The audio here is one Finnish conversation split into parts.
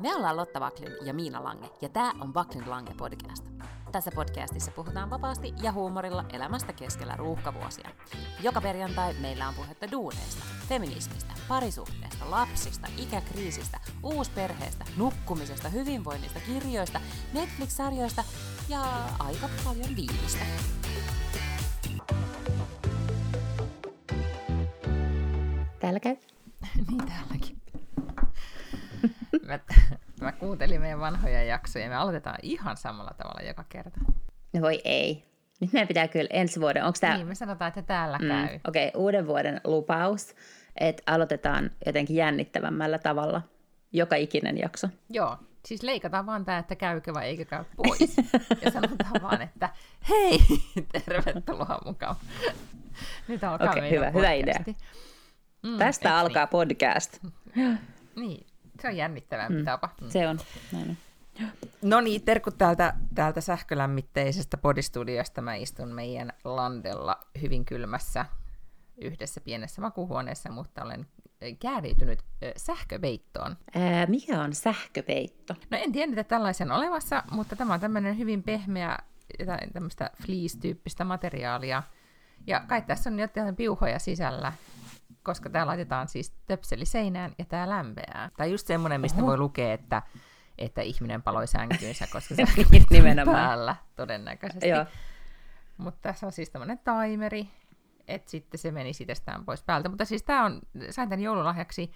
Me ollaan Lotta Vaklin ja Miina Lange, ja tämä on Vaklin Lange podcast. Tässä podcastissa puhutaan vapaasti ja huumorilla elämästä keskellä ruuhkavuosia. Joka perjantai meillä on puhetta duuneista, feminismistä, parisuhteesta, lapsista, ikäkriisistä, uusperheestä, nukkumisesta, hyvinvoinnista, kirjoista, Netflix-sarjoista ja aika paljon viinistä. Meidän vanhoja jaksoja ja me aloitetaan ihan samalla tavalla joka kerta. No voi ei. Nyt meidän pitää kyllä ensi vuoden, onko tämä... Niin, me sanotaan, että täällä mm, käy. Okei, okay, uuden vuoden lupaus, että aloitetaan jotenkin jännittävämmällä tavalla joka ikinen jakso. Joo, siis leikataan vaan tämä, että käykö vai eikö käy pois. ja sanotaan vaan, että hei, tervetuloa mukaan. Nyt alkaa okay, hyvä, hyvä idea. Mm, Tästä alkaa niin? podcast. niin, se on jännittävämpi mm. tapa. Mm. Se on, näin No niin, terkut täältä, täältä sähkölämmitteisestä podistudiosta. Mä istun meidän landella hyvin kylmässä yhdessä pienessä makuhuoneessa, mutta olen kääriytynyt sähköpeittoon. Ää, mikä on sähköpeitto? No en tiedä, että tällaisen olemassa, mutta tämä on tämmöinen hyvin pehmeä, tämmöistä fleece-tyyppistä materiaalia. Ja kai tässä on jotain piuhoja sisällä, koska tämä laitetaan siis töpseli seinään ja tämä lämpeää. Tai just semmoinen, mistä Oho. voi lukea, että, että ihminen paloi sänkyynsä, koska se on päällä todennäköisesti. Mutta tässä on siis tämmöinen timeri, että sitten se meni itsestään pois päältä. Mutta siis tämä on, sain tämän joululahjaksi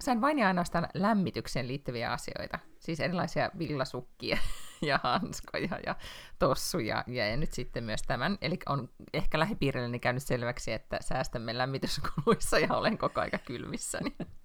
sain vain ja ainoastaan lämmitykseen liittyviä asioita. Siis erilaisia villasukkia ja hanskoja ja tossuja ja nyt sitten myös tämän. Eli on ehkä lähipiirilleni käynyt selväksi, että säästämme lämmityskuluissa ja olen koko aika kylmissäni.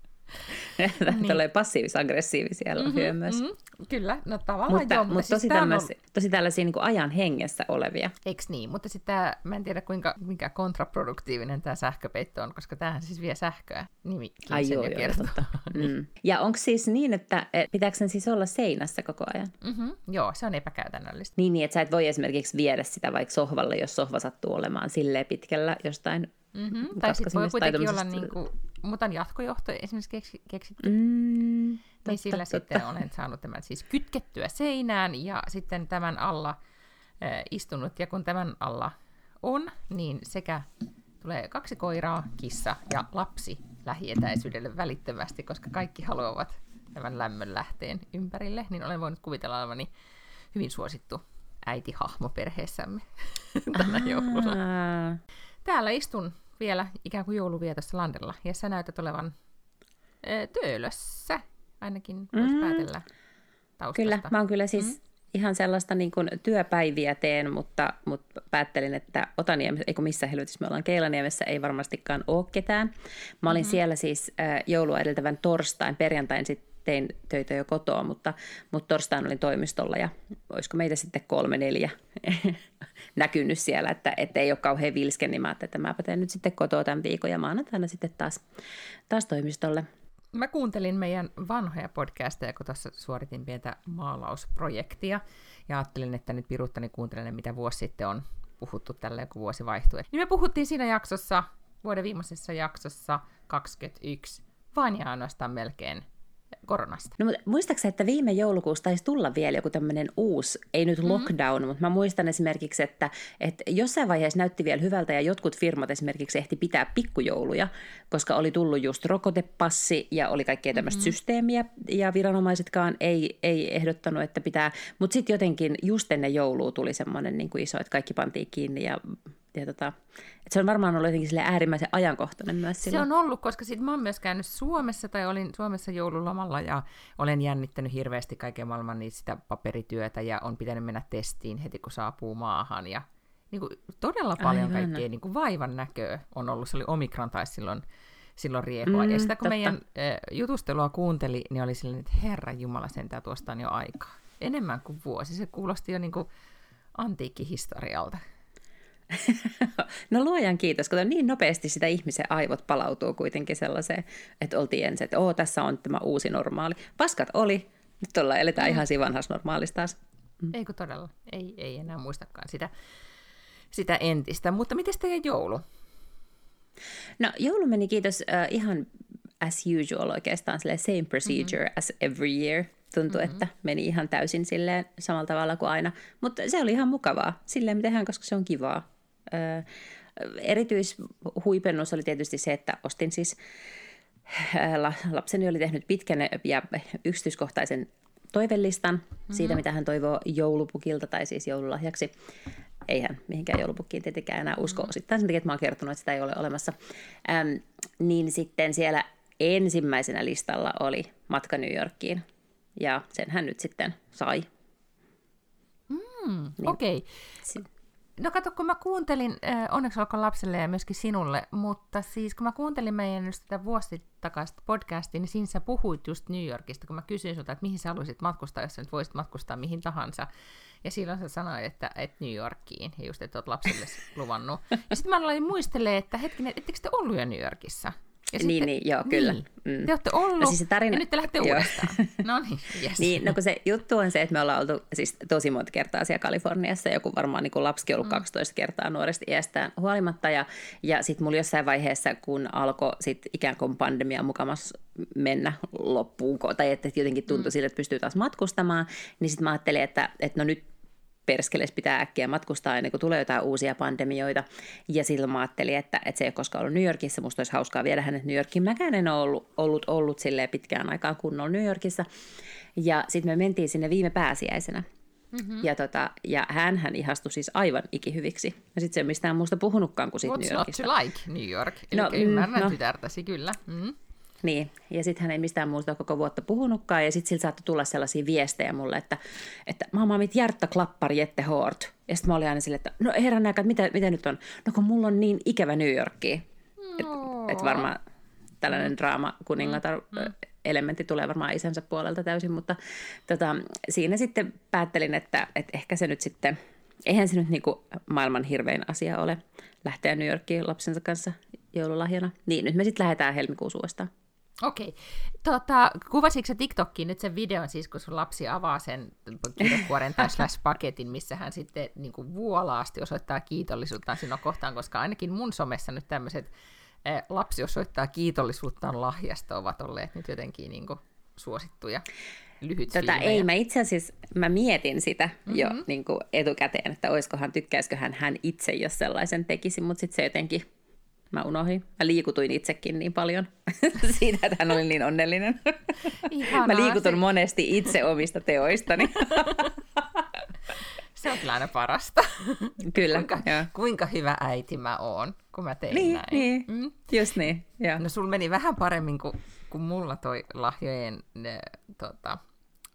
niin. Tulee passiivis-aggressiivisia mm-hmm, myös. Mm-hmm. Kyllä, no tavallaan mutta, joo. Mutta, siis tosi, tämmöisiä, on... tosi tällaisia niin kuin ajan hengessä olevia. Eiks niin? Mutta sitten mä en tiedä kuinka mikä kontraproduktiivinen tämä sähköpeitto on, koska tämähän siis vie sähköä. Nimi Ai joo, joo, totta. mm. Ja onko siis niin, että pitääkö sen siis olla seinässä koko ajan? Mm-hmm. Joo, se on epäkäytännöllistä. Niin, niin, että sä et voi esimerkiksi viedä sitä vaikka sohvalle, jos sohva sattuu olemaan silleen pitkällä jostain Mm-hmm. Tai sitten voi kuitenkin olla, niin kuin, mutta on jatkojohto esimerkiksi keksitty, mm, niin totta, niin sillä totta. sitten olen saanut tämän siis kytkettyä seinään ja sitten tämän alla äh, istunut. Ja kun tämän alla on, niin sekä tulee kaksi koiraa, kissa ja lapsi lähietäisyydelle välittömästi, koska kaikki haluavat tämän lämmön lähteen ympärille, niin olen voinut kuvitella olevani hyvin suosittu äitihahmo perheessämme tänä jouluna. Täällä istun vielä ikään kuin jouluvietossa landella, ja sä näytät olevan ö, töölössä, ainakin voisi mm. päätellä taustasta. Kyllä, mä oon kyllä siis mm. ihan sellaista niin kuin työpäiviä teen, mutta, mutta päättelin, että Otaniemessä, eikö missä helvetissä me ollaan Keilaniemessä, ei varmastikaan ole ketään. Mä olin mm-hmm. siellä siis äh, joulua edeltävän torstain, perjantain sitten tein töitä jo kotoa, mutta, mutta torstaina olin toimistolla ja olisiko meitä sitten kolme, neljä näkynyt siellä, että, että ei ole kauhean vilsken, niin mä ajattelin, että mäpä teen nyt sitten kotoa tämän viikon ja maanantaina sitten taas, taas toimistolle. Mä kuuntelin meidän vanhoja podcasteja, kun tuossa suoritin pientä maalausprojektia ja ajattelin, että nyt piruttani kuuntelen, mitä vuosi sitten on puhuttu tällä kun vuosi vaihtui. Niin me puhuttiin siinä jaksossa, vuoden viimeisessä jaksossa 21, vain ja ainoastaan melkein koronasta. No, mutta muistaakseni, että viime joulukuussa taisi tulla vielä joku tämmöinen uusi, ei nyt mm-hmm. lockdown, mm. mutta mä muistan esimerkiksi, että, että jossain vaiheessa näytti vielä hyvältä ja jotkut firmat esimerkiksi ehti pitää pikkujouluja, koska oli tullut just rokotepassi ja oli kaikkea tämmöistä mm-hmm. systeemiä ja viranomaisetkaan ei, ei ehdottanut, että pitää, mutta sitten jotenkin just ennen joulua tuli semmoinen niin kuin iso, että kaikki pantiin kiinni ja ja tota, että se on varmaan ollut jotenkin sille äärimmäisen ajankohtainen myös silloin. Se on ollut, koska sit mä oon myös käynyt Suomessa tai olin Suomessa joululomalla ja olen jännittänyt hirveästi kaiken maailman niin sitä paperityötä ja on pitänyt mennä testiin heti kun saapuu maahan ja niin kuin, todella paljon Aivan. kaikkea niin kuin vaivan näköä on ollut. Se oli Omikron tai silloin, silloin riehua. Mm, ja sitä kun totta. meidän äh, jutustelua kuunteli, niin oli silleen, että herra Jumala sentään tuosta on jo aikaa. Enemmän kuin vuosi. Se kuulosti jo niin kuin antiikkihistorialta. No luojan kiitos, kun niin nopeasti sitä ihmisen aivot palautuu kuitenkin sellaiseen, että oltiin ensin, että Oo, tässä on tämä uusi normaali. Paskat oli, nyt ollaan, eletään mm. ihan siinä vanhassa normaalissa taas. Mm. Ei kun todella, ei, ei enää muistakaan sitä, sitä entistä. Mutta miten teidän joulu? No joulu meni kiitos uh, ihan as usual oikeastaan, same procedure mm-hmm. as every year – tuntui, mm-hmm. että meni ihan täysin silleen samalla tavalla kuin aina. Mutta se oli ihan mukavaa, silleen mitä hän, koska se on kivaa. Erityishuipennus oli tietysti se, että ostin siis, lapseni oli tehnyt pitkän ja yksityiskohtaisen toivellistan mm-hmm. siitä, mitä hän toivoo joulupukilta tai siis joululahjaksi. Eihän mihinkään joulupukkiin tietenkään enää usko mm-hmm. osittain sen takia, että mä oon kertonut, että sitä ei ole olemassa. Ähm, niin sitten siellä ensimmäisenä listalla oli matka New Yorkiin ja sen hän nyt sitten sai. Mm, niin. Okei. Okay. No kato, kun mä kuuntelin, äh, onneksi olkoon lapselle ja myöskin sinulle, mutta siis kun mä kuuntelin meidän just sitä vuosi takaista podcastia, niin siinä sä puhuit just New Yorkista, kun mä kysyin sulta, että mihin sä haluaisit matkustaa, jos sä nyt voisit matkustaa mihin tahansa. Ja silloin sä sanoit, että, että New Yorkiin, ja just, että oot lapselle luvannut. Ja sitten mä aloin muistelemaan, että hetkinen, ettekö te ollut jo New Yorkissa? Ja niin, sitten, niin, joo, kyllä. Niin. Mm. Te olette ollut, no siis se tarina... ja nyt te lähdette uudestaan. no niin, yes. niin, no kun se juttu on se, että me ollaan oltu siis tosi monta kertaa siellä Kaliforniassa, joku varmaan niin lapsikin ollut mm. 12 kertaa nuoresta iästään huolimatta, ja, ja sitten mulla jossain vaiheessa, kun alkoi sit ikään kuin pandemia mukamassa mennä loppuun, tai että jotenkin tuntui mm. sille, että pystyy taas matkustamaan, niin sitten mä ajattelin, että, että no nyt perskeles pitää äkkiä matkustaa ennen kuin tulee jotain uusia pandemioita. Ja silloin mä ajattelin, että, että se ei ole koskaan ollut New Yorkissa, musta olisi hauskaa viedä hänet New Yorkiin. Mäkään en ole ollut, ollut, ollut silleen pitkään aikaan kunnolla New Yorkissa. Ja sitten me mentiin sinne viime pääsiäisenä. Mm-hmm. Ja, tota, ja hän, hän ihastui siis aivan ikihyviksi. Ja sitten se ei mistään muusta puhunutkaan kuin siitä New Yorkista. What's not to like New York? Eli no, ymmärrän no, tytärtäsi kyllä. Mm. Niin, ja sitten hän ei mistään muusta koko vuotta puhunutkaan, ja sitten sillä saattoi tulla sellaisia viestejä mulle, että, että mamma, mit Jartta Klappar Jette Hort. Ja sitten mä olin aina silleen, että no herran aika, mitä, mitä nyt on? No kun mulla on niin ikävä New Yorkia. No. Että et varmaan tällainen draama kuningatar mm. mm. elementti tulee varmaan isänsä puolelta täysin, mutta tota, siinä sitten päättelin, että, että ehkä se nyt sitten, eihän se nyt niinku maailman hirvein asia ole lähteä New Yorkiin lapsensa kanssa joululahjana. Niin, nyt me sitten lähdetään helmikuussa uudestaan. Okei. Tota, kuvasitko sä TikTokkiin nyt sen videon, siis kun sun lapsi avaa sen kirjekuoren tai slash-paketin, missä hän sitten niin kuin vuolaasti osoittaa kiitollisuutta sinua kohtaan, koska ainakin mun somessa nyt tämmöiset eh, lapsi osoittaa kiitollisuuttaan lahjasta ovat olleet nyt jotenkin niin kuin, suosittuja lyhyt tota, Ei, mä itse asiassa mä mietin sitä mm-hmm. jo niin kuin etukäteen, että oiskohan, tykkäisiköhän hän itse, jos sellaisen tekisi, mutta sitten se jotenkin mä unohdin. Mä liikutuin itsekin niin paljon siitä, että hän oli niin onnellinen. Ihanaa, mä liikutun se... monesti itse omista teoistani. se on kyllä aina parasta. Kyllä, kuinka, joo. kuinka hyvä äiti mä oon, kun mä tein niin, näin. Niin, mm? just niin. Joo. No sul meni vähän paremmin kuin, kuin mulla toi lahjojen ne, tota,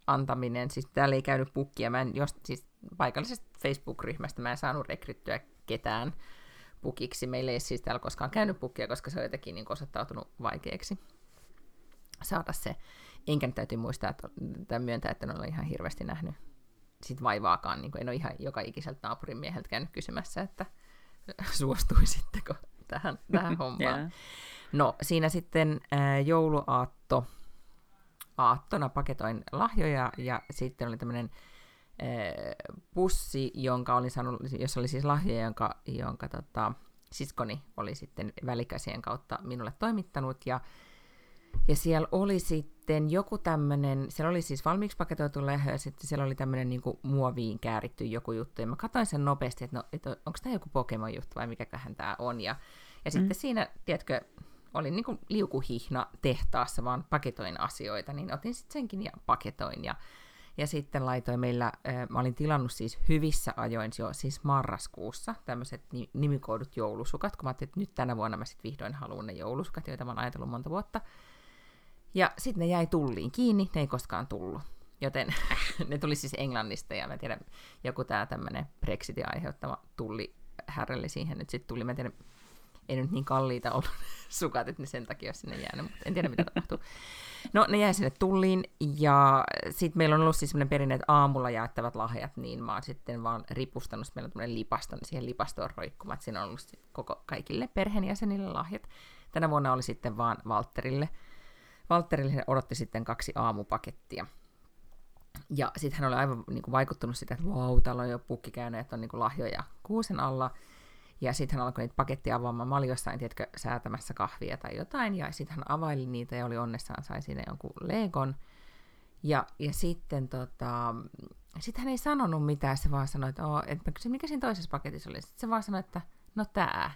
antaminen. Siis täällä ei käynyt pukkia. Mä en, jos, siis paikallisesta Facebook-ryhmästä mä en saanut rekryttyä ketään pukiksi. Meillä ei siis täällä koskaan käynyt pukkia, koska se on jotenkin niin osoittautunut vaikeaksi saada se. Enkä nyt täytyy muistaa, että, tai myöntää, että en ole ihan hirveästi nähnyt sit vaivaakaan. Niin en ole ihan joka ikiseltä naapurin mieheltä käynyt kysymässä, että suostuisitteko tähän, tähän hommaan. yeah. No siinä sitten ää, jouluaatto, aattona paketoin lahjoja ja sitten oli tämmöinen pussi, jonka olin saanut, jossa oli siis lahja, jonka, jonka tota, siskoni oli sitten välikäsien kautta minulle toimittanut. Ja, ja siellä oli sitten joku tämmöinen, siellä oli siis valmiiksi paketoitu lähö, ja sitten siellä oli tämmöinen niin muoviin kääritty joku juttu. Ja mä katsoin sen nopeasti, että, no, että onko tämä joku Pokemon-juttu vai mikäköhän tämä on. Ja, ja mm. sitten siinä, tiedätkö, olin niin liukuhihna tehtaassa, vaan paketoin asioita, niin otin sitten senkin ja paketoin. Ja ja sitten laitoin meillä, mä olin tilannut siis hyvissä ajoin jo siis marraskuussa tämmöiset nimikoidut joulusukat, kun mä ajattelin, että nyt tänä vuonna mä sitten vihdoin haluan ne joulusukat, joita mä oon ajatellut monta vuotta. Ja sitten ne jäi tulliin kiinni, ne ei koskaan tullut. Joten ne tuli siis Englannista ja mä tiedän, joku tämä tämmöinen Brexitin aiheuttama tulli härrelle siihen nyt sitten tuli. Mä tiedän, ei nyt niin kalliita ollut sukat, että ne sen takia olisi sinne jäänyt, mutta en tiedä mitä tapahtuu. No ne jäi sinne tulliin ja sitten meillä on ollut siis sellainen perinne, että aamulla jaettavat lahjat, niin mä oon sitten vaan ripustanut, meillä on tämmöinen lipaston, siihen lipastoon roikkumat, että siinä on ollut koko kaikille perheenjäsenille lahjat. Tänä vuonna oli sitten vaan Valtterille. Valtterille odotti sitten kaksi aamupakettia. Ja sitten hän oli aivan niin kuin, vaikuttunut sitä, että vau, wow, täällä on jo pukki käynyt, että on niin kuin, lahjoja kuusen alla. Ja sitten hän alkoi niitä pakettia avaamaan. Mä olin jossain, tiedätkö, säätämässä kahvia tai jotain. Ja sitten hän availi niitä ja oli onnessaan, sai siinä jonkun Legon. Ja, ja sitten tota, sit hän ei sanonut mitään, se vaan sanoi, että, Oo, että mikä siinä toisessa paketissa oli. Sitten se vaan sanoi, että no tää.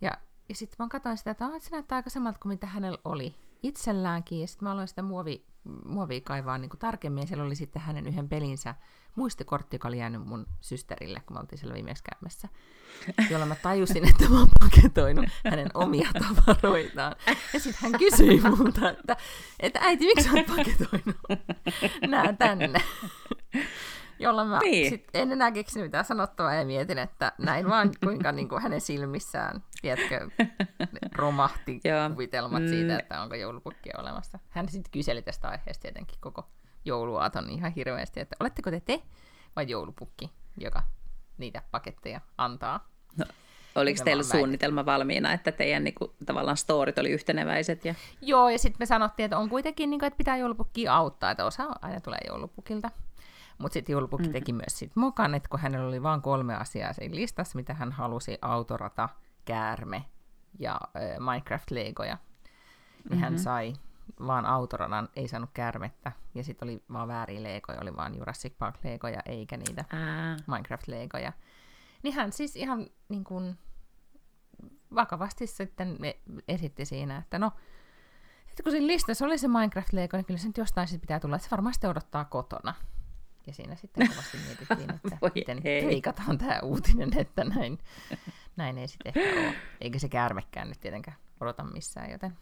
Ja, ja sitten mä katsoin sitä, että, että se näyttää aika samalta kuin mitä hänellä oli itselläänkin. Ja sitten mä aloin sitä muovi, muovia kaivaa niin kuin tarkemmin. Ja siellä oli sitten hänen yhden pelinsä muistikortti, joka oli jäänyt mun systerille, kun me oltiin siellä viimeksi käymässä. Jolla mä tajusin, että mä oon paketoinut hänen omia tavaroitaan. Ja sitten hän kysyi multa, että, että äiti, miksi olet paketoinut nää tänne? Jolla mä niin. sit en enää keksinyt mitään sanottavaa ja mietin, että näin vaan kuinka niin kuin hänen silmissään, tiedätkö, romahti kuvitelmat mm. siitä, että onko joulupukki olemassa. Hän sitten kyseli tästä aiheesta tietenkin koko jouluaaton ihan hirveästi, että oletteko te te vai joulupukki, joka niitä paketteja antaa. No, oliko teillä suunnitelma valmiina, että teidän niin kuin, tavallaan storit oli yhteneväiset? Ja... Joo, ja sitten me sanottiin, että on kuitenkin, niin kuin, että pitää joulupukkia auttaa, että osa aina tulee joulupukilta. Mutta sitten joulupukki mm. teki myös sit mukaan, että kun hänellä oli vain kolme asiaa siinä listassa, mitä hän halusi, autorata, käärme ja äh, Minecraft-legoja, niin mm-hmm. hän sai vaan autoradan, ei saanut kärmettä, ja sitten oli vaan väärin leikoja, oli vaan Jurassic Park leikoja, eikä niitä Ää. Minecraft leikoja. Niin hän siis ihan niin kuin, vakavasti sitten esitti siinä, että no, että kun siinä listassa oli se minecraft leiko, niin kyllä se nyt jostain sitten pitää tulla, että se varmasti odottaa kotona. Ja siinä sitten kovasti mietittiin, että miten leikataan tämä uutinen, että näin, näin ei sitten ehkä ole. Eikä se käärmekään nyt tietenkään odota missään, joten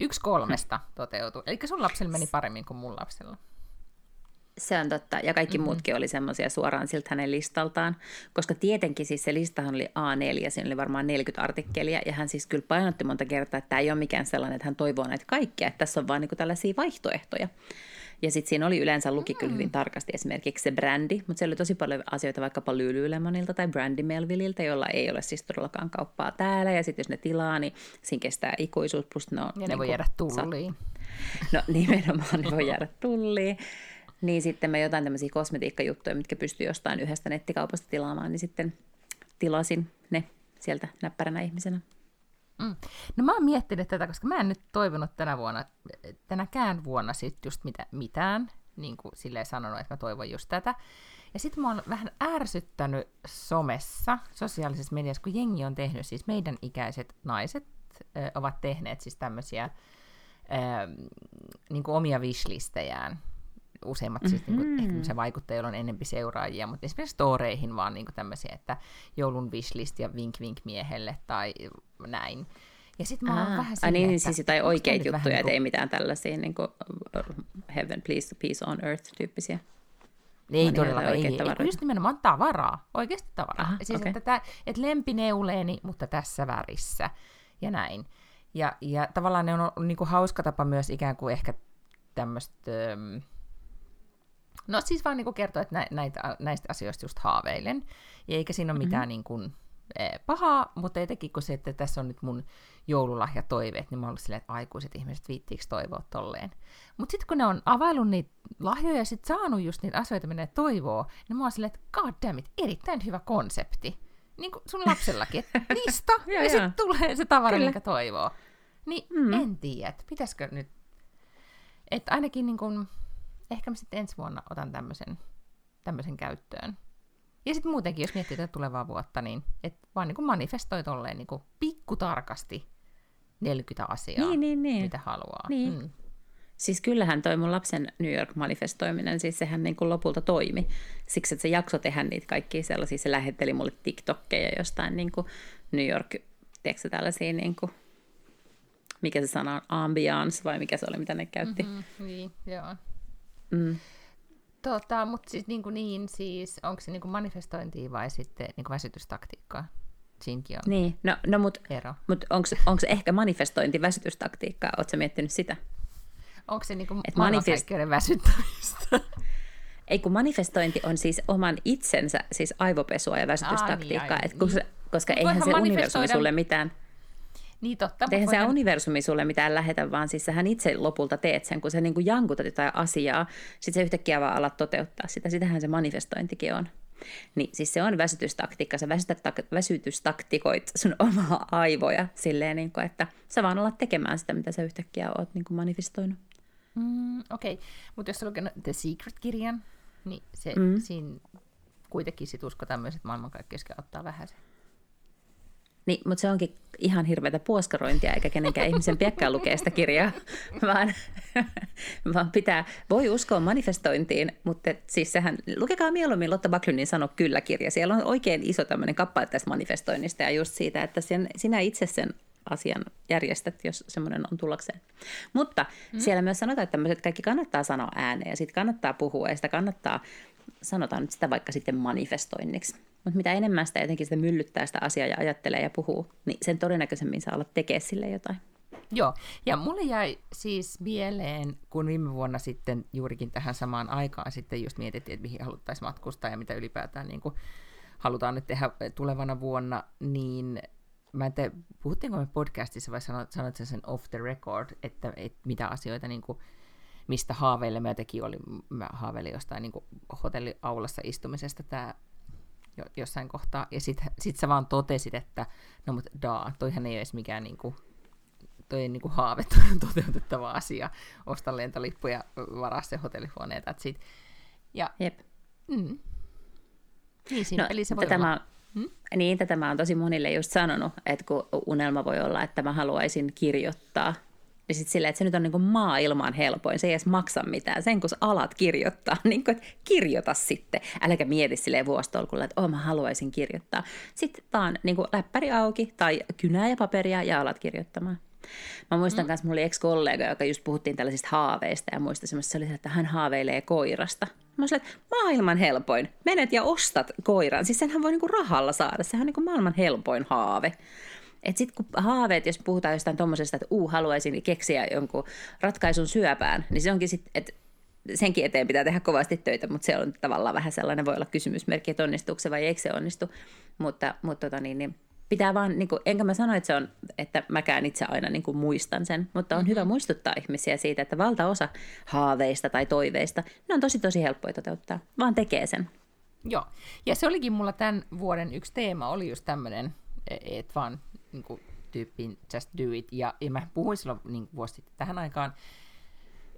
Yksi kolmesta toteutui. Eli sun lapsella meni paremmin kuin mun lapsella. Se on totta. Ja kaikki mm-hmm. muutkin oli semmoisia suoraan siltä hänen listaltaan. Koska tietenkin siis se listahan oli A4, siinä oli varmaan 40 artikkelia. Ja hän siis kyllä painotti monta kertaa, että tämä ei ole mikään sellainen, että hän toivoo näitä kaikkia. Että tässä on vaan niin tällaisia vaihtoehtoja. Ja sitten siinä oli yleensä luki kyllä hyvin mm. tarkasti esimerkiksi se brändi, mutta siellä oli tosi paljon asioita vaikkapa Lululemonilta tai Brandy Melvilliltä, jolla ei ole siis todellakaan kauppaa täällä. Ja sitten jos ne tilaa, niin siinä kestää ikuisuus. Plus ne on, ja ne niin voi jäädä tulliin. No nimenomaan ne voi jäädä tulliin. Niin sitten mä jotain tämmöisiä kosmetiikkajuttuja, mitkä pystyy jostain yhdestä nettikaupasta tilaamaan, niin sitten tilasin ne sieltä näppäränä ihmisenä. Mm. No mä oon miettinyt tätä, koska mä en nyt toivonut tänä vuonna, tänäkään vuonna sit just mitä, mitään, niin kuin silleen sanonut, että mä toivon just tätä. Ja sitten mä oon vähän ärsyttänyt somessa, sosiaalisessa mediassa, kun jengi on tehnyt, siis meidän ikäiset naiset ö, ovat tehneet siis tämmöisiä niin omia wishlistejään. Useimmat mm-hmm. siis niin kuin, ehkä se vaikuttajilla on enempi seuraajia, mutta esimerkiksi storeihin vaan niin kuin tämmöisiä, että joulun wishlist ja vink vink miehelle tai näin. Ja sitten mä oon vähän silleen, niin, että, siis jotain oikeita juttuja, niin kuin... ei mitään tällaisia niin kuin heaven, please, peace on earth tyyppisiä. Ei todellakaan, ei, ei, just nimenomaan tavaraa, oikeasti tavaraa. Aha, siis, okay. että, tää, että lempineuleeni, mutta tässä värissä ja näin. Ja, ja tavallaan ne on, on niin kuin hauska tapa myös ikään kuin ehkä tämmöistä... No siis vaan niin kuin kertoa, että näitä, näistä asioista just haaveilen. Ja eikä siinä ole mitään mm-hmm. niin kuin, Eh, pahaa, mutta etenkin kun se, että tässä on nyt mun joululahjatoiveet, niin mä oon silleen, että aikuiset ihmiset viittiinkö toivoa tolleen. Mutta sitten kun ne on availlut niitä lahjoja ja sit saanut just niitä asioita, mitä ne toivoo, niin mä oon silleen, että god damn it, erittäin hyvä konsepti. Niin kuin sun lapsellakin, että lista ja, ja sitten tulee se tavara, Kyllä. minkä toivoo. Niin mm. en tiedä, pitäisikö nyt, että ainakin niin kun, ehkä mä sitten ensi vuonna otan tämmöisen, tämmöisen käyttöön. Ja sitten muutenkin, jos miettii tätä tulevaa vuotta, niin et vaan niin kuin manifestoi tolleen niin kuin pikkutarkasti 40 asiaa, niin, niin, niin. mitä haluaa. Niin. Mm. Siis kyllähän toi mun lapsen New York-manifestoiminen, siis sehän niin kuin lopulta toimi. Siksi, että se jakso tehdä niitä kaikkia sellaisia, se lähetteli mulle TikTokkeja jostain niin kuin New York, tiedätkö tällaisia niin kuin, mikä se sana on, ambiance vai mikä se oli, mitä ne käytti. Mm-hmm, niin, joo. Mm. Tota, mutta siis niin, kuin niin siis, onko se niin kuin manifestointia vai sitten niin kuin väsytystaktiikkaa? Siinkin on niin, no, no mutta mut onko se ehkä manifestointi väsytystaktiikkaa? Oletko miettinyt sitä? Onko se niin kuin manifest... väsyttämistä? Ei kun manifestointi on siis oman itsensä siis aivopesua ja väsytystaktiikkaa, Aa, niin, et kun niin. koska eihän se universumi sulle mitään niin totta. Eihän se universumi sulle mitään lähetä, vaan siis sähän itse lopulta teet sen, kun sä niin kuin jankutat jotain asiaa, sit sä yhtäkkiä vaan alat toteuttaa sitä. Sitähän se manifestointikin on. Niin siis se on väsytystaktiikka, sä väsytystaktikoit sun omaa aivoja silleen, niin kuin, että sä vaan alat tekemään sitä, mitä sä yhtäkkiä oot niin kuin manifestoinut. Mm, Okei, okay. mutta jos sä lukenut The Secret-kirjan, niin se, mm. siinä kuitenkin sit uskotaan myös, että maailmankaikkeus ottaa vähän sen. Niin, mutta se onkin ihan hirveätä puoskarointia, eikä kenenkään ihmisen piekkaan lukea sitä kirjaa, vaan, vaan pitää, voi uskoa manifestointiin, mutta siis sehän, lukekaa mieluummin Lotta Backlundin Sano kyllä-kirja. Siellä on oikein iso tämmöinen kappale tästä manifestoinnista ja just siitä, että sen, sinä itse sen asian järjestät, jos semmoinen on tullakseen. Mutta mm. siellä myös sanotaan, että tämmöiset kaikki kannattaa sanoa ääneen ja sitten kannattaa puhua ja sitä kannattaa, sanotaan nyt sitä vaikka sitten manifestoinniksi. Mutta mitä enemmän sitä jotenkin sitä myllyttää sitä asiaa ja ajattelee ja puhuu, niin sen todennäköisemmin saa olla tekee sille jotain. Joo, ja mulle jäi siis mieleen, kun viime vuonna sitten juurikin tähän samaan aikaan sitten just mietittiin, että mihin haluttaisiin matkustaa ja mitä ylipäätään niin kuin halutaan nyt tehdä tulevana vuonna, niin mä en tiedä, puhuttiinko me podcastissa vai sanoit, sanoit sen off the record, että, että mitä asioita niin kuin, mistä haaveille mä teki, oli, mä haaveilin jostain niin hotelliaulassa istumisesta tämä jossain kohtaa, ja sit, sit sä vaan totesit, että no mut daa, toihan ei ole edes mikään niinku, toi ei niinku haave toteutettava asia, osta lentolippu ja varaa se hotellihuoneen, that's it. Ja, Jep. Mm, niin siinä no, se voi tämä, olla. Hmm? Niin, tätä mä oon tosi monille just sanonut, että kun unelma voi olla, että mä haluaisin kirjoittaa – niin sitten silleen, että se nyt on niin maailman helpoin, se ei edes maksa mitään. Sen kun alat kirjoittaa, niin kuin, että kirjoita sitten. Äläkä mieti silleen vuostolkulla, että oh, mä haluaisin kirjoittaa. Sitten vaan niin läppäri auki tai kynää ja paperia ja alat kirjoittamaan. Mä muistan myös, mm. mulla oli ex-kollega, joka just puhuttiin tällaisista haaveista ja muista semmoista, se oli, että hän haaveilee koirasta. Mä olin, että maailman helpoin, menet ja ostat koiran. Siis senhän voi niinku rahalla saada, sehän on niinku maailman helpoin haave. Että sitten kun haaveet, jos puhutaan jostain tuommoisesta, että uu, haluaisin keksiä jonkun ratkaisun syöpään, niin se onkin sitten, että senkin eteen pitää tehdä kovasti töitä, mutta se on tavallaan vähän sellainen, voi olla kysymysmerkki, että onnistuuko se vai eikö se onnistu. Mutta, mutta tota niin, niin pitää vaan, niin kuin, enkä mä sano, että, se on, että mäkään itse aina niin kuin muistan sen, mutta on mm-hmm. hyvä muistuttaa ihmisiä siitä, että valtaosa haaveista tai toiveista, ne on tosi tosi helppoja toteuttaa, vaan tekee sen. Joo, ja se olikin mulla tämän vuoden yksi teema, oli just tämmöinen, että vaan niin kuin, tyyppiin just do it. Ja, ja mä puhuin silloin niin vuosi sitten tähän aikaan,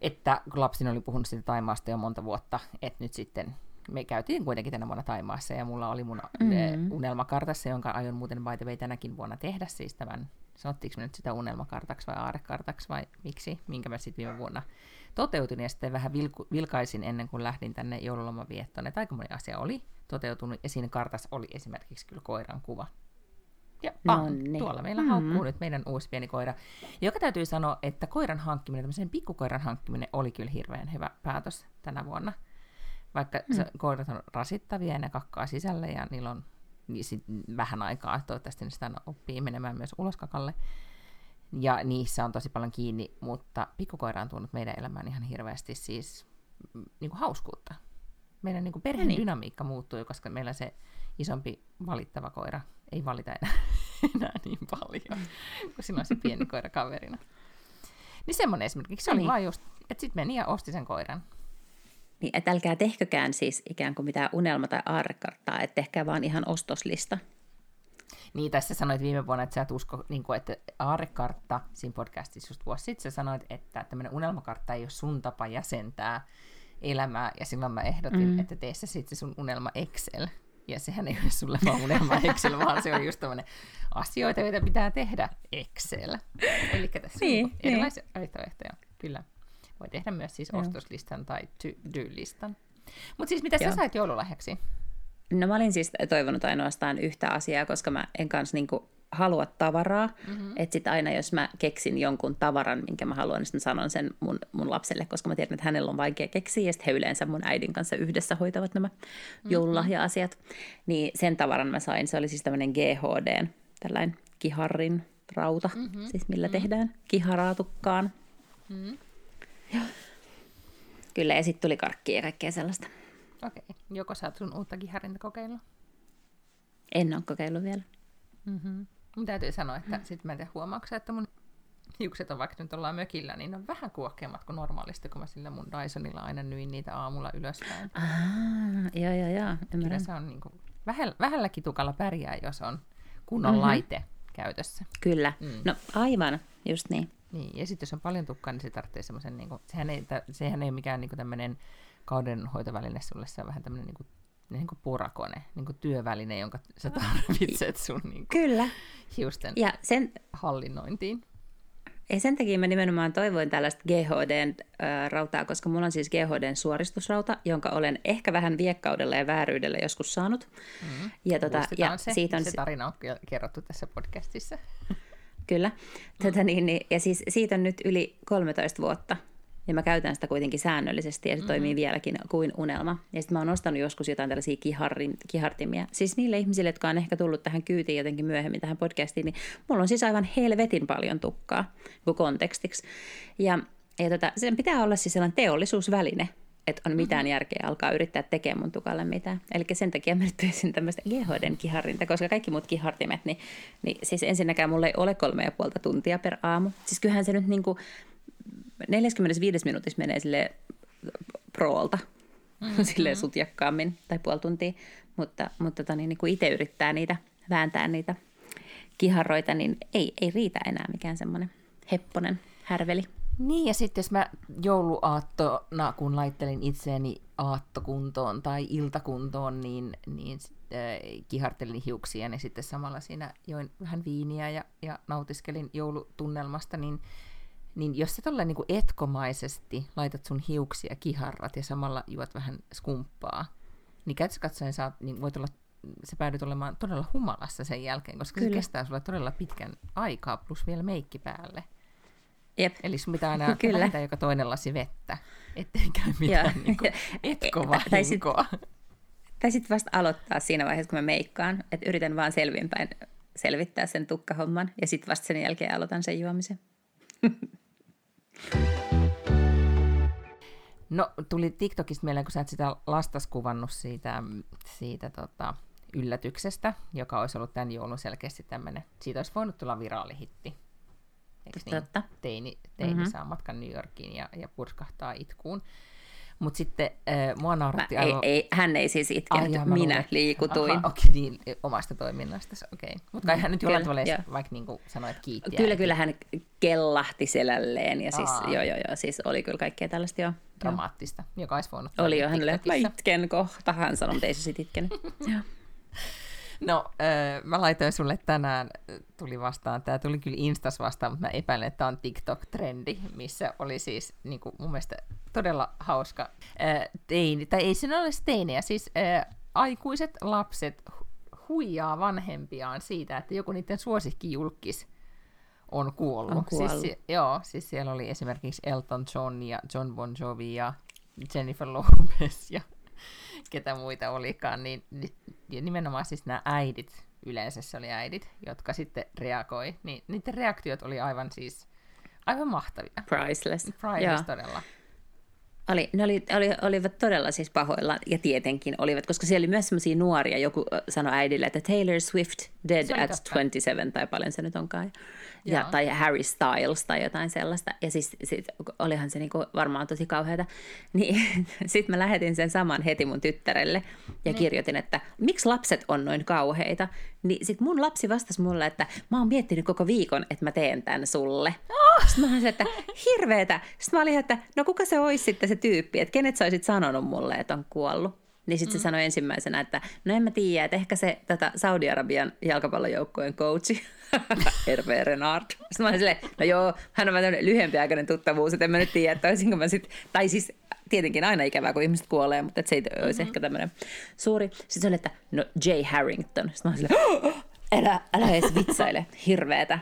että kun lapsini oli puhunut siitä Taimaasta jo monta vuotta, että nyt sitten me käytiin kuitenkin tänä vuonna Taimaassa ja mulla oli mun mm-hmm. unelmakartassa, jonka aion muuten by the way tänäkin vuonna tehdä siis tämän, sanottiinko me nyt sitä unelmakartaksi vai aarekartaksi vai miksi, minkä mä sitten viime vuonna toteutin ja sitten vähän vilku, vilkaisin ennen kuin lähdin tänne joululoman viettoon, että aika moni asia oli toteutunut ja siinä kartassa oli esimerkiksi kyllä koiran kuva. Ja no niin. tuolla meillä mm-hmm. haukkuu nyt meidän uusi pieni koira. Joka täytyy sanoa, että koiran hankkiminen, tämmöisen pikkukoiran hankkiminen oli kyllä hirveän hyvä päätös tänä vuonna. Vaikka mm. se, koirat on rasittavia ja ne kakkaa sisälle ja niillä on niin sit vähän aikaa, toivottavasti ne sitä oppii menemään myös uloskakalle. Ja niissä on tosi paljon kiinni, mutta pikkukoira on tuonut meidän elämään ihan hirveästi siis mm, niin kuin hauskuutta. Meidän niin kuin perheen niin. dynamiikka muuttui, koska meillä se isompi valittava koira ei valita enää, enää niin paljon, kun siinä on se pieni koira kaverina. Niin semmoinen esimerkiksi, se oli niin. vaan just, että sitten meni ja osti sen koiran. Niin, että älkää tehkökään siis ikään kuin mitään unelma- tai aarrekarttaa, että tehkää vaan ihan ostoslista. Niin, tässä sanoit viime vuonna, että sä et usko, niin kuin, että aarrekartta, siinä podcastissa just vuosi sitten, sä sanoit, että tämmöinen unelmakartta ei ole sun tapa jäsentää elämää, ja silloin mä ehdotin, mm. että tee se sitten sun unelma Excel. Ja sehän ei ole sulle vaan unelma Excel, vaan se on just tämmöinen asioita, joita pitää tehdä Excel. Eli tässä niin, on niin. erilaisia niin. vaihtoehtoja. Kyllä. Voi tehdä myös siis Joo. ostoslistan tai to-do-listan. Mutta siis mitä Joo. sä sait joululahjaksi? No mä olin siis toivonut ainoastaan yhtä asiaa, koska mä en kanssa niinku halua tavaraa. Mm-hmm. Että sitten aina jos mä keksin jonkun tavaran, minkä mä haluan, niin sanon sen mun, mun lapselle, koska mä tiedän, että hänellä on vaikea keksiä. Ja sitten he yleensä mun äidin kanssa yhdessä hoitavat nämä mm-hmm. joululahja-asiat. Niin sen tavaran mä sain. Se oli siis tämmöinen GHD, tällainen kiharrin rauta, mm-hmm. siis millä mm-hmm. tehdään kiharaatukkaan. Mm-hmm. Ja. Kyllä, ja sitten tuli karkkia ja kaikkea sellaista. Okei. Okay. Joko sä oot sun uutta kiharinta kokeilla? En ole kokeillut vielä. Mm-hmm. Mun täytyy sanoa, että mm. sitten mä en tiedä huomauksia, että mun hiukset on vaikka nyt ollaan mökillä, niin ne on vähän kuokkeammat kuin normaalisti, kun mä sillä mun Dysonilla aina nyin niitä aamulla ylöspäin. Ah, joo, joo, joo. Kyllä se on niin kuin, vähällä, vähällä kitukalla pärjää, jos on kunnon mm-hmm. laite käytössä. Kyllä. Mm. No aivan, just niin. Niin, ja sitten jos on paljon tukkaa, niin se tarvitsee semmoisen, niin kuin, sehän, ei, sehän ei ole mikään niin tämmöinen kaudenhoitoväline sulle, se on vähän tämmöinen niin kuin, niin kuin purakone, niin kuin työväline, jonka sä tarvitset sun niin kuin, Kyllä. hiusten ja sen, hallinnointiin. Ja sen takia mä nimenomaan toivoin tällaista GHD-rautaa, koska mulla on siis GHDn suoristusrauta, jonka olen ehkä vähän viekkaudella ja vääryydellä joskus saanut. Mm. Ja, tota, ja se, siitä on se tarina on kerrottu tässä podcastissa. Kyllä. Mm. Tota, niin, niin, ja siis siitä on nyt yli 13 vuotta. Ja mä käytän sitä kuitenkin säännöllisesti ja se mm-hmm. toimii vieläkin kuin unelma. Ja sitten mä oon ostanut joskus jotain tällaisia kiharrin, kihartimia. Siis niille ihmisille, jotka on ehkä tullut tähän kyytiin jotenkin myöhemmin tähän podcastiin, niin mulla on siis aivan helvetin paljon tukkaa kuin kontekstiksi. Ja, ja tota, sen pitää olla siis sellainen teollisuusväline, että on mitään mm-hmm. järkeä alkaa yrittää tekemään mun tukalle mitään. Eli sen takia mä nyt pyysin tämmöistä GHDn kiharrinta, koska kaikki muut kihartimet, niin, niin siis ensinnäkään mulla ei ole kolme ja puolta tuntia per aamu. Siis kyllähän se nyt niin kuin 45 minuutissa menee sille proolta, mm-hmm. sille sutjakkaammin tai puoli tuntia, mutta, mutta tota, niin, niin kun itse yrittää niitä vääntää niitä kiharroita, niin ei, ei riitä enää mikään semmoinen hepponen härveli. Niin, ja sitten jos mä jouluaattona, kun laittelin itseäni aattokuntoon tai iltakuntoon, niin, niin äh, kihartelin hiuksia ja sitten samalla siinä join vähän viiniä ja, ja nautiskelin joulutunnelmasta, niin niin jos sä tolleen niin etkomaisesti laitat sun hiuksia kiharrat ja samalla juot vähän skumppaa, niin käytössä katsoen sä niin voit olla, se päädyt olemaan todella humalassa sen jälkeen, koska Kyllä. se kestää sulle todella pitkän aikaa plus vielä meikki päälle. Jep. Eli sun pitää aina Kyllä. vähintään joka toinen lasi vettä, ettei käy mitään niin etkovahinkoa. Tai sitten vasta aloittaa siinä vaiheessa, kun mä meikkaan, että yritän vaan selvinpäin selvittää sen tukkahomman ja sitten vasta sen jälkeen aloitan sen juomisen. No, tuli TikTokista mieleen, kun sä et sitä lastas kuvannut siitä, siitä tota, yllätyksestä, joka olisi ollut tämän joulun selkeästi tämmöinen. Siitä olisi voinut tulla viraalihitti. Eikö niin? Totta. Teini, teini mm-hmm. saa matkan New Yorkiin ja, ja purskahtaa itkuun. Mutta sitten äh, mua nauratti aivan... Ei, ei, hän ei siis itkenyt, Ai, minä luulen. liikutuin. Aha, okay, niin, omasta toiminnasta, okei. Okay. Mutta kai hän nyt jollain tavalla vaikka niin kuin sanoit kiitti. Kyllä, kyllä hän kellahti selälleen ja siis, joo, joo, joo, siis oli kyllä kaikkea tällaista jo. Dramaattista, joka olisi voinut Oli jo hänelle, mä itken kohta, hän sanoi, mutta ei se sitten itkenyt. No, äh, mä laitoin sulle tänään, tuli vastaan, tämä tuli kyllä Instas vastaan, mutta mä epäilen, että tämä on TikTok-trendi, missä oli siis niin kuin, mun mielestä todella hauska äh, teini, tai ei siinä ole teinejä, siis äh, aikuiset lapset huijaa vanhempiaan siitä, että joku niiden suosikkijulkis on kuollut. On kuollut. Siis, joo, siis siellä oli esimerkiksi Elton John ja John Bon Jovi ja Jennifer Lopez ja ketä muita olikaan, niin, niin nimenomaan siis nämä äidit, yleensä se oli äidit, jotka sitten reagoi, niin niiden reaktiot oli aivan siis, aivan mahtavia. Priceless. Priceless Joo. todella. Oli, ne oli, oli, olivat todella siis pahoilla, ja tietenkin olivat, koska siellä oli myös sellaisia nuoria, joku sanoi äidille, että Taylor Swift dead at totta. 27, tai paljon se nyt onkaan ja, tai Harry Styles tai jotain sellaista. Ja siis sit, olihan se niinku varmaan tosi kauheata. Niin sitten mä lähetin sen saman heti mun tyttärelle ja niin. kirjoitin, että miksi lapset on noin kauheita. Niin sitten mun lapsi vastasi mulle, että mä oon miettinyt koko viikon, että mä teen tämän sulle. Oh! Sitten mä olin, että hirveetä. Sitten mä olin, että no kuka se olisi sitten se tyyppi, että kenet sä olisit sanonut mulle, että on kuollut. Niin sitten mm. se sanoi ensimmäisenä, että no en mä tiedä, että ehkä se tätä Saudi-Arabian jalkapallojoukkojen coachi, Hervé Renard. Sitten mä olin silleen, no joo, hän on vähän lyhyempiaikainen tuttavuus, että en mä nyt tiedä, että olisinko mä sitten, tai siis tietenkin aina ikävää, kun ihmiset kuolee, mutta se ei mm-hmm. olisi ehkä tämmöinen suuri. Sitten se oli, että no Jay Harrington. Sitten mä olin silleen, älä, älä edes vitsaile, hirveetä.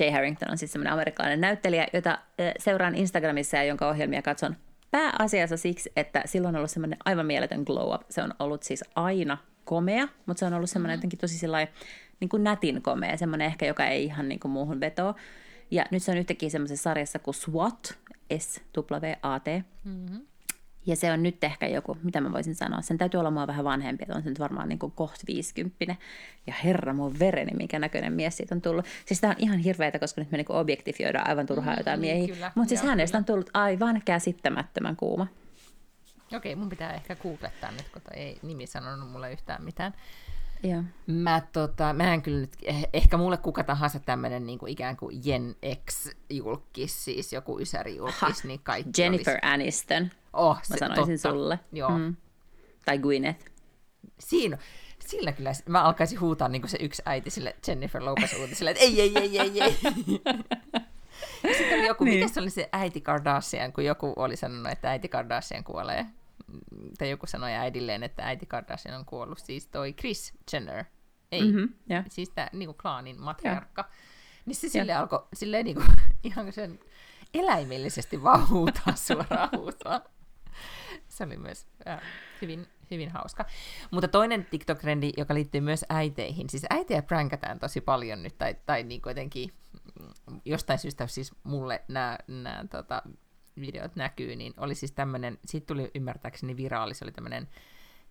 Jay Harrington on siis semmoinen amerikkalainen näyttelijä, jota seuraan Instagramissa ja jonka ohjelmia katson Pääasiassa siksi, että silloin on ollut semmoinen aivan mieletön glow up. Se on ollut siis aina komea, mutta se on ollut semmoinen mm-hmm. jotenkin tosi sellainen niin kuin nätin komea, semmoinen ehkä, joka ei ihan niin kuin muuhun vetoa. Ja nyt se on yhtäkkiä semmoisessa sarjassa kuin SWAT, S-W-A-T. Mm-hmm. Ja se on nyt ehkä joku, mitä mä voisin sanoa, sen täytyy olla mua vähän vanhempi, että on se nyt varmaan niin kuin kohta 50. Ja herra mun vereni, minkä näköinen mies siitä on tullut. Siis tämä on ihan hirveätä, koska nyt me niin objektifioidaan aivan turhaa mm, jotain miehiä. Mutta siis hänestä kyllä. on tullut aivan käsittämättömän kuuma. Okei, mun pitää ehkä googlettaa nyt, kun ei nimi sanonut mulle yhtään mitään. Joo. Mä, tota, mä en kyllä nyt, eh- ehkä mulle kuka tahansa tämmöinen niin kuin ikään kuin Gen X-julkis, siis joku ysäri-julkis, niin kaikki Jennifer olisi... Aniston, Oh, mä se, sanoisin totta. sulle. Joo. Mm. Tai Gwyneth. Siinä, sillä kyllä mä alkaisin huutaa niin kuin se yksi äiti sille Jennifer Lopez uutisille, että ei, ei, ei, ei, ei. Sitten oli joku, niin. Mikä se oli se äiti Kardashian, kun joku oli sanonut, että äiti Kardashian kuolee. Tai joku sanoi äidilleen, että äiti Kardashian on kuollut. Siis toi Chris Jenner. Ei, Mhm, joo. siis tämä niinku klaanin matriarkka. Niin se sille Joo. alkoi silleen niinku, ihan sen eläimellisesti vaan huutaa suoraan huutoa. Se oli myös äh, hyvin, hyvin hauska. Mutta toinen TikTok-trendi, joka liittyy myös äiteihin, siis äitejä pränkätään tosi paljon nyt, tai, tai niin jotenkin mm, jostain syystä siis mulle nämä tota, videot näkyy, niin oli siis tämmöinen, siitä tuli ymmärtääkseni viraali, se oli tämmöinen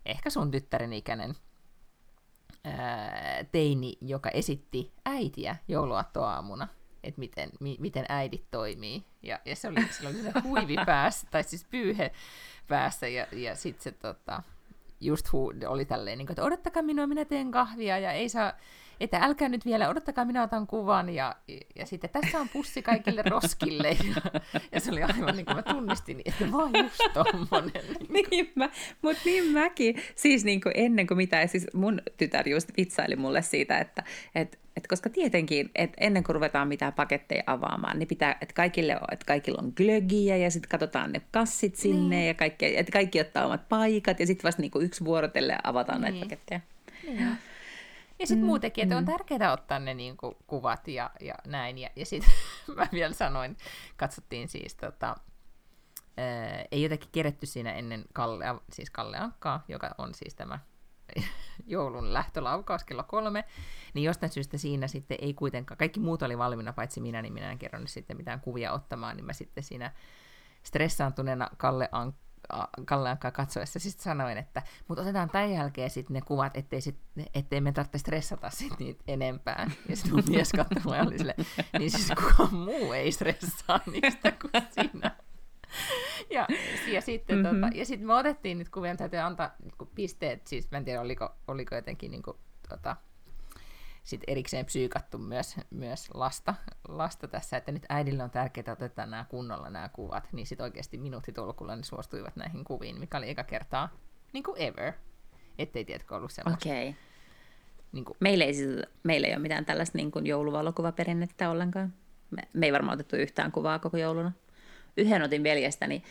ehkä sun tyttären ikäinen ää, teini, joka esitti äitiä jouluaattoaamuna, että miten, mi, miten äidit toimii. Ja, ja se oli, sillä oli huivi päässä, tai siis pyyhe päässä, ja, ja sitten se tota, just hu, oli tälleen, niin kuin, että odottakaa minua, minä teen kahvia, ja ei saa, että älkää nyt vielä, odottakaa, minä otan kuvan, ja, ja sitten tässä on pussi kaikille roskille, ja, ja se oli aivan niin kuin mä tunnistin, että mä oon just tommonen. Niin Niin mä, mutta niin mäkin. Siis niin kuin ennen kuin mitä, siis mun tytär just vitsaili mulle siitä, että et, et koska tietenkin, että ennen kuin ruvetaan mitään paketteja avaamaan, niin pitää, että kaikille on, että kaikilla on glögiä ja sitten katsotaan ne kassit sinne Niin. ja kaikki, että kaikki ottaa omat paikat ja sitten vasta niin kuin yksi vuorotelle avataan näitä Niin. paketteja. Niin. Ja sitten Mm, muutenkin, että on mm. tärkeää ottaa ne niinku kuvat ja, ja näin. Ja, ja sitten mä vielä sanoin, katsottiin siis tota, ää, ei jotenkin keretty siinä ennen Kallea, siis Kalle Ankkaa, joka on siis tämä joulun lähtölaukaus kello kolme, niin jostain syystä siinä sitten ei kuitenkaan, kaikki muut oli valmiina, paitsi minä, niin minä en kerronut sitten mitään kuvia ottamaan, niin mä sitten siinä stressaantuneena Kalle Ankkaa Kalle Ankkaa katsoessa siis sanoin, että mutta otetaan tämän jälkeen sitten ne kuvat, ettei, sit, ettei me tarvitse stressata sit niitä enempää. Ja sitten mun mies katsoi oli sille, niin siis kukaan muu ei stressaa niistä kuin sinä. Ja, ja sitten mm-hmm. tota, ja sit me otettiin nyt kuvia, täytyy antaa niin pisteet, siis mä en tiedä oliko, oliko jotenkin niin kuin, tota, sit erikseen psyykattu myös, myös lasta, lasta tässä, että nyt äidille on tärkeää, että otetaan nämä kunnolla nämä kuvat, niin sitten oikeasti minuuttitolkulla ne suostuivat näihin kuviin, mikä oli eka kertaa niin kuin ever, ettei tiedätkö ollut semmoista. Okei. Okay. Niin kuin, Meillä ei, siis, meillä ei ole mitään tällaista niin kuin jouluvalokuvaperinnettä ollenkaan. Me, me ei varmaan otettu yhtään kuvaa koko jouluna. Yhden otin veljestäni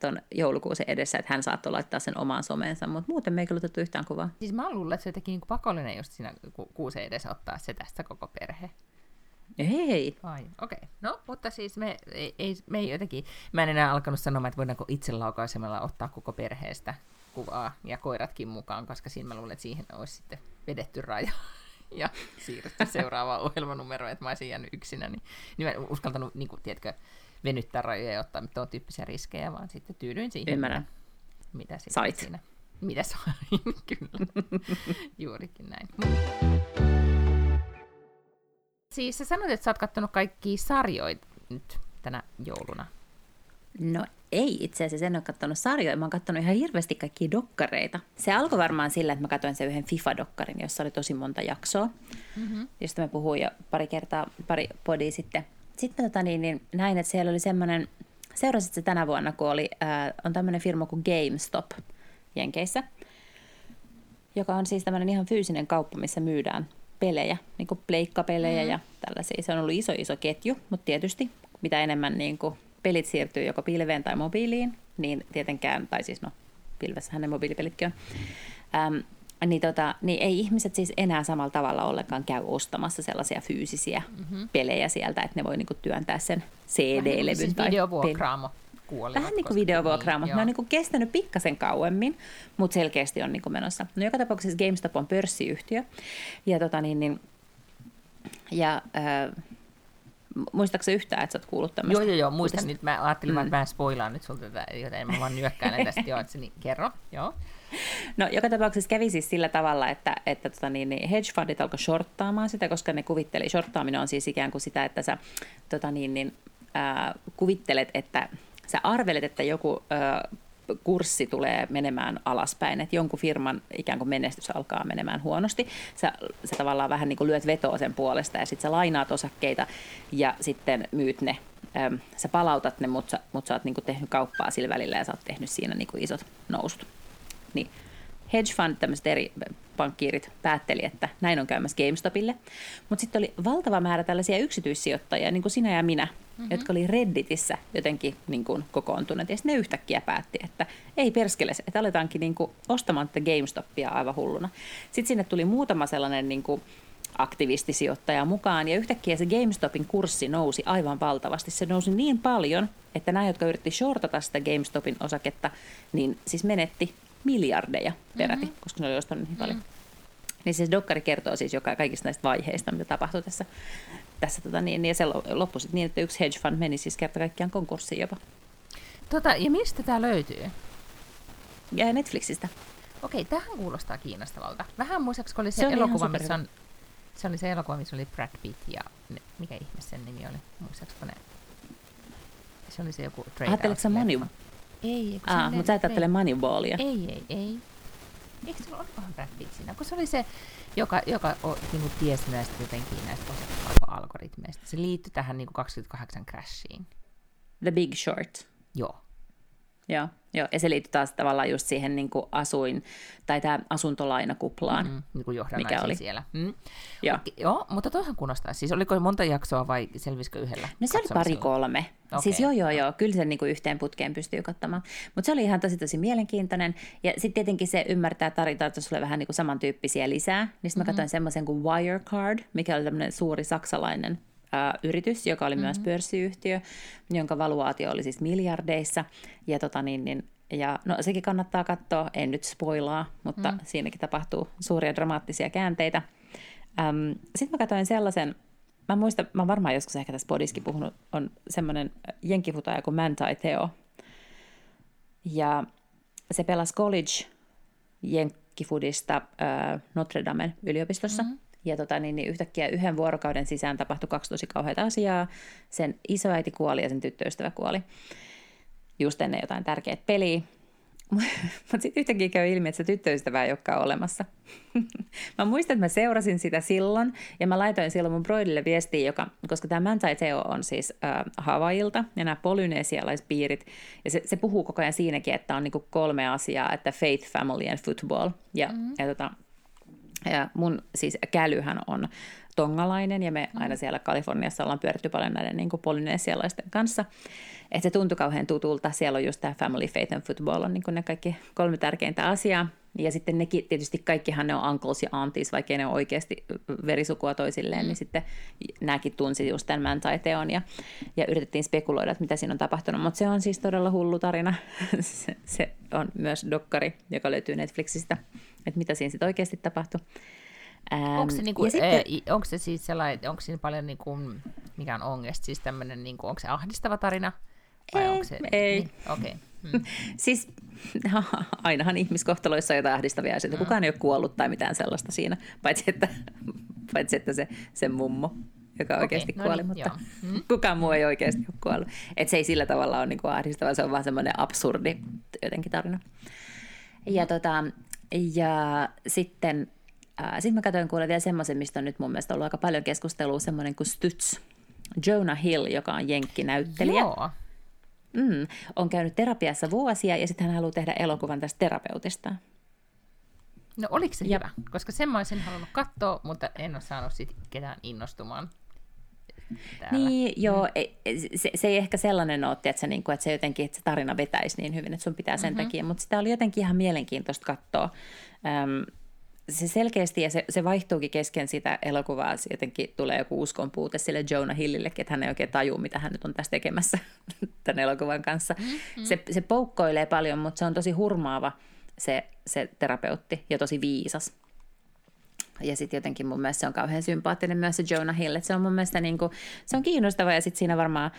ton joulukuusen edessä, että hän saattoi laittaa sen omaan someensa, mutta muuten me ei kyllä otettu yhtään kuvaa. siis mä luulen, että se jotenkin niin kuin pakollinen just siinä ku- kuuseen edessä ottaa se tästä koko perhe. Ei. Ai, okei. Okay. No, mutta siis me ei, ei, me ei jotenkin, mä en enää alkanut sanomaan, että voidaanko itse laukaisemalla ottaa koko perheestä kuvaa ja koiratkin mukaan, koska siinä mä luulen, että siihen olisi sitten vedetty raja ja siirrytty seuraavaan ohjelmanumeroon, että mä olisin jäänyt yksinä, niin, niin mä en uskaltanut, niin kuin, tiedätkö, venyttää rajoja ja ottaa tuon tyyppisiä riskejä, vaan sitten tyydyin siihen, Ymmärrän. mitä, sitten Sait. siinä. Mitä sain, kyllä. Juurikin näin. Siis sä sanoit, että sä oot kattonut kaikkia sarjoita nyt tänä jouluna. No ei itse asiassa, en ole katsonut sarjoja, mä oon katsonut ihan hirveästi kaikkia dokkareita. Se alkoi varmaan sillä, että mä katsoin sen yhden FIFA-dokkarin, jossa oli tosi monta jaksoa, mm-hmm. josta mä puhuin jo pari kertaa, pari podia sitten. Sitten tota, niin, niin, näin, että siellä oli semmoinen, seurasit se tänä vuonna, kun oli, ää, on tämmöinen firma kuin GameStop Jenkeissä, joka on siis tämmöinen ihan fyysinen kauppa, missä myydään pelejä, niin kuin pleikkapelejä mm. ja tällaisia. Se on ollut iso, iso ketju, mutta tietysti mitä enemmän niin kuin pelit siirtyy joko pilveen tai mobiiliin, niin tietenkään, tai siis no, pilvessähän ne mobiilipelitkin on, äm, niin, tota, niin ei ihmiset siis enää samalla tavalla ollenkaan käy ostamassa sellaisia fyysisiä mm-hmm. pelejä sieltä, että ne voi niinku työntää sen CD-levyn siis tai videovuokraamo kuoli. Vähän niin kuin videovuokraamot. Niin, ne on niin kuin kestänyt pikkasen kauemmin, mutta selkeästi on niin kuin menossa. No joka tapauksessa GameStop on pörssiyhtiö. Ja, tota niin, niin, ja äh, muistaaksä yhtään, että sä oot kuullut tämmöistä? Joo, joo, joo, muistan nyt. Mä ajattelin, mm. että mä spoilaan nyt sulta tätä, joten mä vaan nyökkäilen tästä. Joo, että se, niin, kerro, joo. No joka tapauksessa kävi siis sillä tavalla, että, että tota niin, niin hedge fundit alkoi shorttaamaan sitä, koska ne kuvitteli, shorttaaminen on siis ikään kuin sitä, että sä tota niin, niin, äh, kuvittelet, että sä arvelet, että joku äh, kurssi tulee menemään alaspäin, että jonkun firman ikään kuin menestys alkaa menemään huonosti. Sä, sä tavallaan vähän niin kuin lyöt vetoa sen puolesta ja sitten sä lainaat osakkeita ja sitten myyt ne. Sä palautat ne, mutta sä, mut sä oot niin kuin tehnyt kauppaa sillä välillä ja sä oot tehnyt siinä niin kuin isot nousut. Niin hedge fund, tämmöiset eri pankkiirit päätteli, että näin on käymässä GameStopille. Mutta sitten oli valtava määrä tällaisia yksityissijoittajia, niin kuin sinä ja minä, mm-hmm. jotka oli Redditissä jotenkin niin kuin kokoontuneet. Ja sitten ne yhtäkkiä päätti, että ei perskele, että aletaankin niin kuin ostamaan tätä GameStopia aivan hulluna. Sitten sinne tuli muutama sellainen niin kuin aktivistisijoittaja mukaan, ja yhtäkkiä se GameStopin kurssi nousi aivan valtavasti. Se nousi niin paljon, että nämä, jotka yritti shortata sitä GameStopin osaketta, niin siis menetti miljardeja peräti, mm-hmm. koska ne oli ostanut niin paljon. Mm-hmm. Niin siis dokkari kertoo siis joka, kaikista näistä vaiheista, mitä tapahtui tässä. tässä tota niin, ja se loppui niin, että yksi hedge fund meni siis kerta kaikkiaan konkurssiin jopa. Tota, ja mistä tämä löytyy? Ja Netflixistä. Okei, tähän kuulostaa kiinnostavalta. Vähän muistaakseni, kun oli se, se elokuva, missä on, se oli se elokuva, missä oli Brad Pitt ja ne, mikä ihme sen nimi oli? Muistaakseni ne? Se oli se joku trade Ajatteletko Money, ei. Ah, mutta sä et ajattele Moneyballia. Ei, ei, ei. Eikö se olikohan Brad Pitt siinä? Kun se oli se, joka, joka o, niin kuin tiesi näistä jotenkin näistä algoritmeista. Se liittyi tähän niin kuin 28 crashiin. The Big Short. Joo. Joo, joo, ja se liittyy taas tavallaan just siihen niin kuin asuin, tai tämä asuntolainakuplaan, mm, niin kuin mikä oli siellä. Mm. Joo. Okay, joo, mutta toihan kunnostaa. Siis oliko monta jaksoa vai selvisikö yhdellä? No se oli pari kolme. Okay. Siis joo, joo, joo, kyllä sen niin kuin yhteen putkeen pystyy katsomaan. Mutta se oli ihan tosi tosi mielenkiintoinen. Ja sitten tietenkin se ymmärtää tarinoita sulle vähän niin kuin samantyyppisiä lisää. Niin sitten mä mm-hmm. katsoin semmoisen kuin Wirecard, mikä oli tämmöinen suuri saksalainen yritys, joka oli mm-hmm. myös pörssiyhtiö, jonka valuaatio oli siis miljardeissa. Ja, tota niin, niin, ja no, sekin kannattaa katsoa, en nyt spoilaa, mutta mm. siinäkin tapahtuu suuria dramaattisia käänteitä. Sitten mä katsoin sellaisen, mä muistan, mä varmaan joskus ehkä tässä podiskin puhunut, on semmoinen jenkkifutaja kuin Manti Teo. Ja se pelasi college jenkkifudista äh, Notre Damen yliopistossa. Mm-hmm. Ja tota, niin, niin yhtäkkiä yhden vuorokauden sisään tapahtui kaksi tosi kauheita asiaa. Sen isoäiti kuoli ja sen tyttöystävä kuoli just ennen jotain tärkeää peliä. Mutta sitten yhtäkkiä käy ilmi, että se tyttöystävä ei olekaan olemassa. mä muistan, että mä seurasin sitä silloin ja mä laitoin silloin mun broidille viestiä, joka, koska tämä Mantai Teo on siis äh, Havailta ja nämä polynesialaispiirit. Ja se, se puhuu koko ajan siinäkin, että on niinku kolme asiaa, että faith, family and football. Ja, mm-hmm. ja tota, ja mun siis kälyhän on tongalainen ja me mm. aina siellä Kaliforniassa ollaan pyöritty paljon näiden niin polynesialaisten kanssa. Että se tuntui kauhean tutulta. Siellä on just tämä family, faith and football on niin ne kaikki kolme tärkeintä asiaa. Ja sitten nekin, tietysti kaikkihan ne on uncles ja aunties, vaikka ne on oikeasti verisukua toisilleen, mm. niin sitten nämäkin tunsi just tämän Mantai-teon ja, ja yritettiin spekuloida, että mitä siinä on tapahtunut. Mutta se on siis todella hullu tarina. se, se on myös dokkari, joka löytyy Netflixistä, että mitä siinä sitten oikeasti tapahtui. Ähm, onko, se niinku, sitten, äh, onko se siis sellainen, onko siinä paljon, niinku, mikä on ongest, siis tämmöinen, niinku, onko se ahdistava tarina? Vai ei, onko se, ei. Niin, okay. mm. siis ainahan ihmiskohtaloissa on jotain ahdistavia asioita. Mm. Kukaan ei ole kuollut tai mitään sellaista siinä, paitsi että, paitsi että se, se mummo, joka okay, oikeasti no kuoli, niin, mutta mm. kukaan muu ei oikeasti ole kuollut. Et se ei sillä tavalla ole niinku ahdistava, se on vaan semmoinen absurdi jotenkin tarina. Ja, tota, ja sitten sitten mä katsoin kuule vielä semmoisen, mistä on nyt mun mielestä ollut aika paljon keskustelua, semmoinen kuin Stutz. Jonah Hill, joka on jenkkinäyttelijä. Joo. Mm, on käynyt terapiassa vuosia ja sitten hän haluaa tehdä elokuvan tästä terapeutista. No oliko se ja. hyvä? Koska sen mä olisin halunnut katsoa, mutta en ole saanut sit ketään innostumaan. Täällä. Niin, joo, mm. se, se ei ehkä sellainen ole, että se, niin kuin, että se jotenkin, että se tarina vetäisi niin hyvin, että sun pitää sen mm-hmm. takia, mutta sitä oli jotenkin ihan mielenkiintoista katsoa. Öm, se selkeästi, ja se, se vaihtuukin kesken sitä elokuvaa, se jotenkin tulee joku uskon puute sille Jonah Hillille, että hän ei oikein taju, mitä hän nyt on tässä tekemässä tämän elokuvan kanssa. Mm-hmm. Se, se poukkoilee paljon, mutta se on tosi hurmaava se, se terapeutti ja tosi viisas. Ja sitten jotenkin mun mielestä se on kauhean sympaattinen myös se Jonah Hill, että se on mun mielestä niin kuin, se on kiinnostava ja sitten siinä varmaan,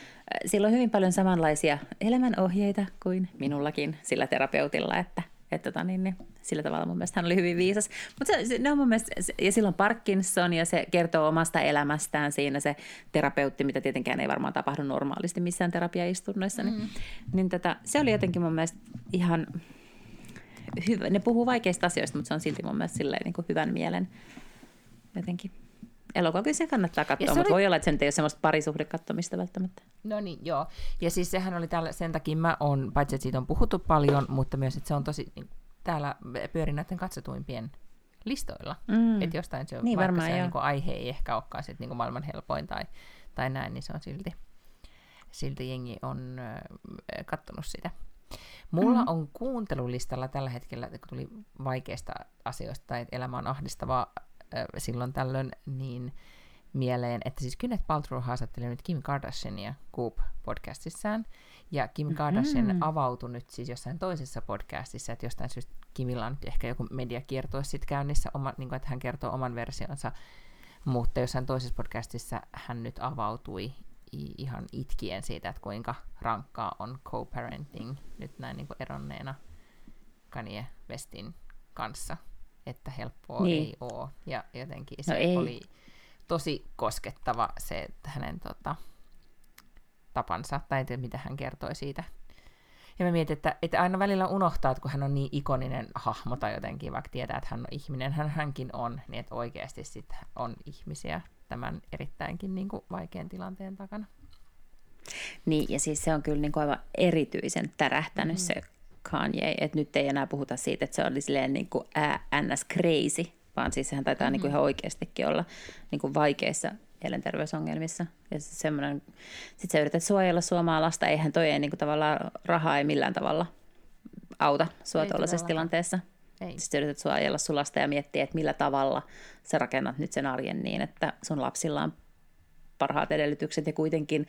sillä on hyvin paljon samanlaisia elämänohjeita kuin minullakin sillä terapeutilla, että että tota, niin, niin, sillä tavalla mun mielestä hän oli hyvin viisas. Mutta se, se, ne on mun mielestä, ja silloin Parkinson ja se kertoo omasta elämästään siinä se terapeutti, mitä tietenkään ei varmaan tapahdu normaalisti missään terapiaistunnoissa. Niin, mm. niin tota, se oli jotenkin mun mielestä ihan hyvä. Ne puhuu vaikeista asioista, mutta se on silti mun mielestä silleen, niin kuin hyvän mielen jotenkin elokuva kyllä se kannattaa katsoa, se mutta oli... voi olla, että se nyt ei ole semmoista parisuhdekattomista välttämättä. No niin, joo. Ja siis sehän oli täällä, sen takia mä on, paitsi että siitä on puhuttu paljon, mutta myös, että se on tosi, niin, täällä pyörin näiden katsotuimpien listoilla. Mm. Että jostain se on, niin, vaikka varmaan, se niin aihe ei ehkä olekaan sit, niin maailman helpoin tai, tai näin, niin se on silti, silti jengi on äh, kattonut sitä. Mulla mm-hmm. on kuuntelulistalla tällä hetkellä, kun tuli vaikeista asioista tai elämä on ahdistavaa silloin tällöin, niin mieleen, että siis Gwyneth Paltrow haastatteli nyt Kim Kardashiania Coop-podcastissaan, ja Kim mm-hmm. Kardashian mm-hmm. avautui nyt siis jossain toisessa podcastissa, että jostain syystä Kimilla on nyt ehkä joku mediakierto sitten käynnissä, oma, niin kuin, että hän kertoo oman versionsa, mutta jossain toisessa podcastissa hän nyt avautui ihan itkien siitä, että kuinka rankkaa on co-parenting nyt näin niin kuin eronneena Kanye Westin kanssa että helppoa niin. ei ole. Ja jotenkin no se no ei. oli tosi koskettava se, että hänen tota, tapansa, tai mitä hän kertoi siitä. Ja mä mietin, että, että aina välillä unohtaa, että kun hän on niin ikoninen hahmo tai jotenkin, vaikka tietää, että hän on ihminen, hän hänkin on, niin että oikeasti sit on ihmisiä tämän erittäinkin niin kuin vaikean tilanteen takana. Niin, ja siis se on kyllä niin kuin aivan erityisen tärähtänyt mm. se Kanye, että nyt ei enää puhuta siitä, että se oli silleen niin kuin ns. crazy, vaan siis sehän taitaa mm-hmm. niin kuin ihan oikeastikin olla niin kuin vaikeissa mielenterveysongelmissa. Ja semmoinen, sit sä yrität suojella suomaa lasta, eihän toi ei niin kuin tavallaan rahaa ei millään tavalla auta sua tuollaisessa tilanteessa. Ei. Sitten yrität suojella sun lasta ja miettiä, että millä tavalla sä rakennat nyt sen arjen niin, että sun lapsilla on parhaat edellytykset ja kuitenkin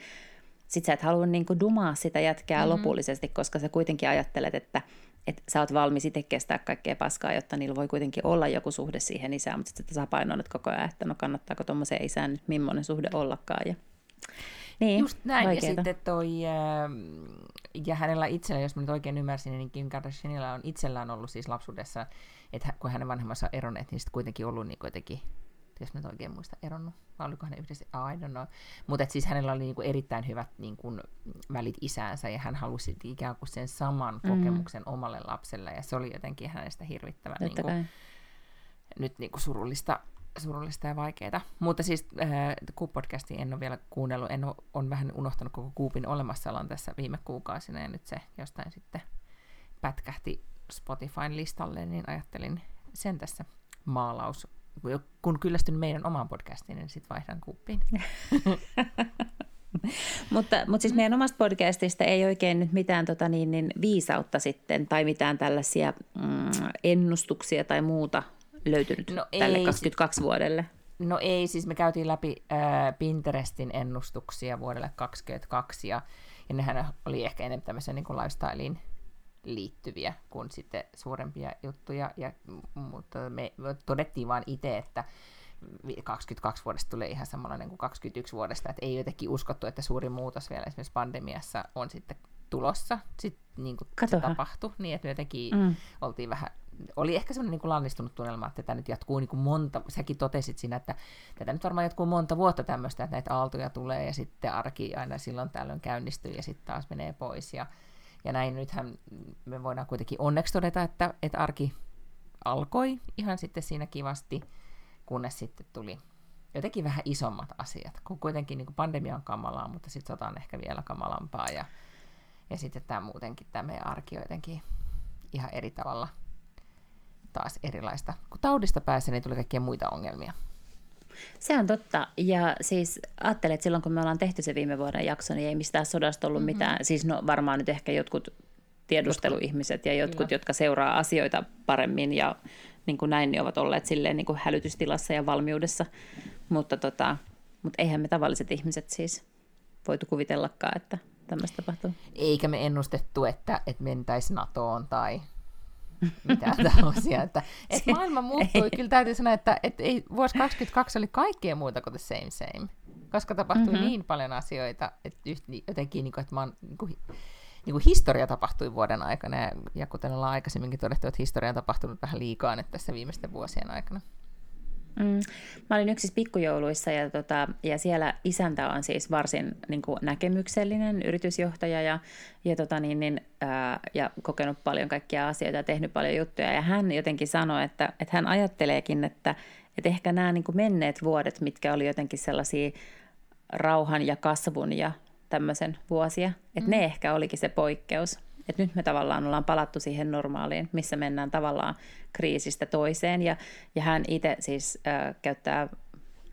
sit sä et halua niin kuin dumaa sitä jätkää mm-hmm. lopullisesti, koska sä kuitenkin ajattelet, että, että sä oot valmis itse kestää kaikkea paskaa, jotta niillä voi kuitenkin olla joku suhde siihen isään, mutta sitten tasapainoilet koko ajan, että no kannattaako tuommoiseen isään nyt millainen suhde ollakaan. Ja... Niin, Just näin, vaikeeta. ja sitten toi, ähm, ja hänellä itsellä, jos mä nyt oikein ymmärsin, niin Kim Kardashianilla on itsellään ollut siis lapsuudessa, että kun hänen vanhemmansa eronneet, niin sitten kuitenkin ollut niin kuitenkin jos mä nyt oikein muista eronnut, vai oliko hän yhdessä, I don't know. Mutta siis hänellä oli niinku erittäin hyvät niinku välit isäänsä, ja hän halusi ikään kuin sen saman mm. kokemuksen omalle lapselle, ja se oli jotenkin hänestä hirvittävän niinku, nyt niinku surullista, surullista ja vaikeaa. Mutta siis äh, Coop-podcastia en ole vielä kuunnellut, en ole, on vähän unohtanut koko Coopin olemassaolon tässä viime kuukausina, ja nyt se jostain sitten pätkähti Spotifyn listalle, niin ajattelin sen tässä maalaus kun kyllästyn meidän omaan podcastiin, niin sitten vaihdan kuppiin. mutta, mutta siis meidän omasta podcastista ei oikein nyt mitään tota niin, niin viisautta sitten tai mitään tällaisia mm, ennustuksia tai muuta löytynyt no tälle ei, 22 vuodelle. No ei, siis me käytiin läpi äh, Pinterestin ennustuksia vuodelle 2022 ja, ja nehän oli ehkä enemmän tämmöisen niin lifestylein liittyviä kuin sitten suurempia juttuja, ja, mutta me todettiin vain itse, että 22 vuodesta tulee ihan samanlainen kuin 21 vuodesta, että ei jotenkin uskottu, että suuri muutos vielä esimerkiksi pandemiassa on sitten tulossa, sitten niin kuin se tapahtui, niin että me jotenkin mm. oltiin vähän, oli ehkä semmoinen niin lannistunut tunnelma, että tämä nyt jatkuu niin kuin monta, säkin totesit siinä, että tätä nyt varmaan jatkuu monta vuotta tämmöistä, että näitä aaltoja tulee ja sitten arki aina silloin tällöin käynnistyy ja sitten taas menee pois. Ja ja näin nythän me voidaan kuitenkin onneksi todeta, että, että arki alkoi ihan sitten siinä kivasti, kunnes sitten tuli jotenkin vähän isommat asiat, kun kuitenkin niin kuin pandemia on kamalaa, mutta sitten sota on ehkä vielä kamalampaa ja, ja sitten tämä muutenkin tämä meidän arki on jotenkin ihan eri tavalla taas erilaista. Kun taudista pääsee, niin tuli kaikkia muita ongelmia. Se on totta. Ja siis ajattelet, että silloin kun me ollaan tehty se viime vuoden jakso, niin ei mistään sodasta ollut mm-hmm. mitään. Siis no varmaan nyt ehkä jotkut tiedusteluihmiset ja jotkut, Kyllä. jotka seuraa asioita paremmin ja niin kuin näin, niin ovat olleet silleen niin kuin hälytystilassa ja valmiudessa. Mutta, tota, mutta eihän me tavalliset ihmiset siis voitu kuvitellakaan, että tämmöistä tapahtuu. Eikä me ennustettu, että, että mentäisiin NATOon tai mitään tällaisia. Että, että maailma muuttui. Kyllä täytyy sanoa, että, että ei, vuosi 2022 oli kaikkea muuta kuin the same same. Koska tapahtui mm-hmm. niin paljon asioita, että yht, jotenkin, niin kuin, että mä oon niin kuin, niin kuin historia tapahtui vuoden aikana, ja, ja kuten ollaan aikaisemminkin todettu, että historia on tapahtunut vähän liikaa nyt tässä viimeisten vuosien aikana. Mm. Mä olin yksissä pikkujouluissa ja, tota, ja siellä isäntä on siis varsin niin kuin näkemyksellinen yritysjohtaja ja, ja, tota, niin, niin, ää, ja kokenut paljon kaikkia asioita ja tehnyt paljon juttuja. Ja hän jotenkin sanoi, että, että hän ajatteleekin, että, että ehkä nämä niin kuin menneet vuodet, mitkä oli jotenkin sellaisia rauhan ja kasvun ja tämmöisen vuosia, että mm. ne ehkä olikin se poikkeus. Että nyt me tavallaan ollaan palattu siihen normaaliin, missä mennään tavallaan kriisistä toiseen. Ja, ja hän itse siis äh, käyttää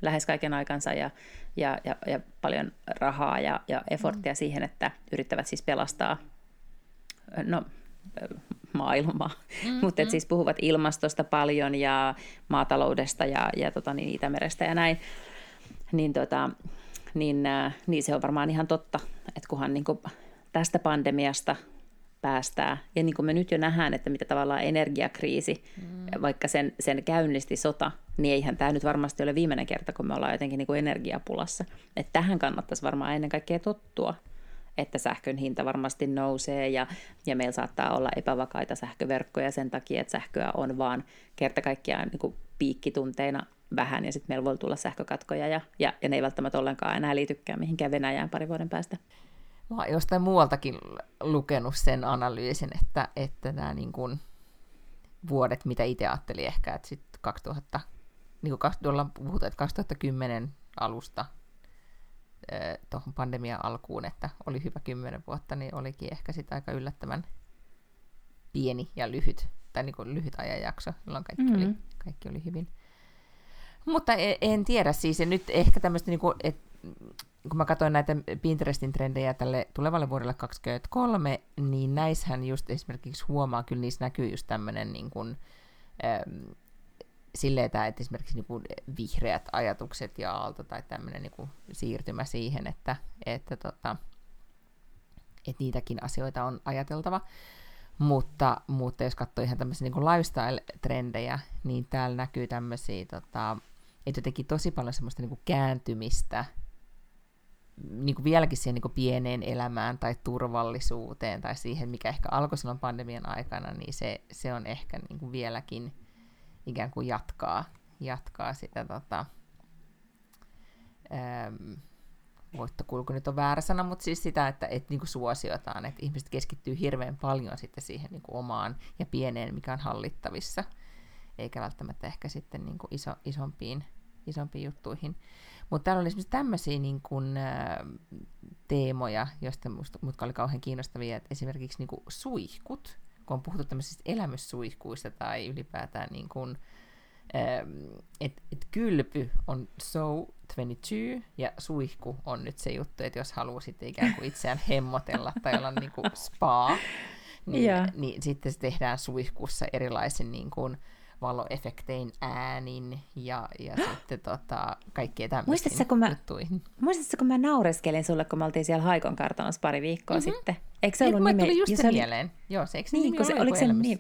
lähes kaiken aikansa ja, ja, ja, ja paljon rahaa ja, ja efforttia mm. siihen, että yrittävät siis pelastaa no, maailmaa. Mm, Mutta mm. siis puhuvat ilmastosta paljon ja maataloudesta ja, ja tota, niin Itämerestä ja näin. Niin, tota, niin, niin se on varmaan ihan totta, että kunhan niin kuin tästä pandemiasta päästään. Ja niin kuin me nyt jo nähdään, että mitä tavallaan energiakriisi, mm. vaikka sen, sen käynnisti sota, niin eihän tämä nyt varmasti ole viimeinen kerta, kun me ollaan jotenkin niin kuin energiapulassa. Että tähän kannattaisi varmaan ennen kaikkea tottua, että sähkön hinta varmasti nousee ja, ja meillä saattaa olla epävakaita sähköverkkoja sen takia, että sähköä on vaan kerta kaikkiaan niin kuin piikkitunteina vähän ja sitten meillä voi tulla sähkökatkoja ja, ja, ja ne ei välttämättä ollenkaan enää liitykään mihinkään Venäjään pari vuoden päästä. Mä oon jostain muualtakin lukenut sen analyysin, että, että nämä niin kuin vuodet, mitä itse ajattelin ehkä, että sitten 2000, niin kuin ollaan puhutaan, että 2010 alusta tuohon pandemian alkuun, että oli hyvä kymmenen vuotta, niin olikin ehkä sitten aika yllättävän pieni ja lyhyt, tai niin kuin lyhyt ajanjakso, jolloin kaikki, mm-hmm. oli, kaikki oli hyvin. Mutta en, en tiedä siis, ja nyt ehkä tämmöistä, niin kuin, että kun mä katsoin näitä Pinterestin trendejä tälle tulevalle vuodelle 2023, niin näissähän just esimerkiksi huomaa, kyllä niissä näkyy just tämmöinen niin kuin, ähm, silleen, että esimerkiksi niin kuin vihreät ajatukset ja aalto tai tämmöinen niin kuin siirtymä siihen, että, että, tota, että niitäkin asioita on ajateltava. Mutta, mutta jos katsoo ihan tämmöisiä niin lifestyle-trendejä, niin täällä näkyy tämmöisiä, tota, että jotenkin tosi paljon semmoista niin kuin kääntymistä niin kuin vieläkin siihen niin kuin pieneen elämään tai turvallisuuteen tai siihen, mikä ehkä alkoi silloin pandemian aikana, niin se, se on ehkä niin kuin vieläkin ikään kuin jatkaa, jatkaa sitä tota, ähm, voittokulku nyt on väärä sana, mutta siis sitä, että et, niin kuin suosiotaan, että ihmiset keskittyy hirveän paljon sitten siihen niin kuin omaan ja pieneen, mikä on hallittavissa, eikä välttämättä ehkä sitten niin kuin iso, isompiin, isompiin juttuihin. Mutta täällä oli esimerkiksi tämmöisiä niin kuin, ä, teemoja, joista musta, mutka oli kauhean kiinnostavia, että esimerkiksi niin kuin suihkut, kun on puhuttu tämmöisistä elämyssuihkuista tai ylipäätään niin kuin, että et kylpy on so 22 ja suihku on nyt se juttu, että jos haluaa sitten ikään kuin itseään hemmotella tai olla niin kuin spa, niin, yeah. niin sitten se tehdään suihkussa erilaisin niin kuin, valoefektein äänin ja, ja sitten tota, kaikkea tämmöisiin kun mä, Muistatko, kun mä naureskelin sulle, kun me oltiin siellä Haikon kartanossa pari viikkoa mm-hmm. sitten? Eikö se ollut nime? tuli just se mieleen. Joo, se, eikö niin, nimi se, oliko se nimi?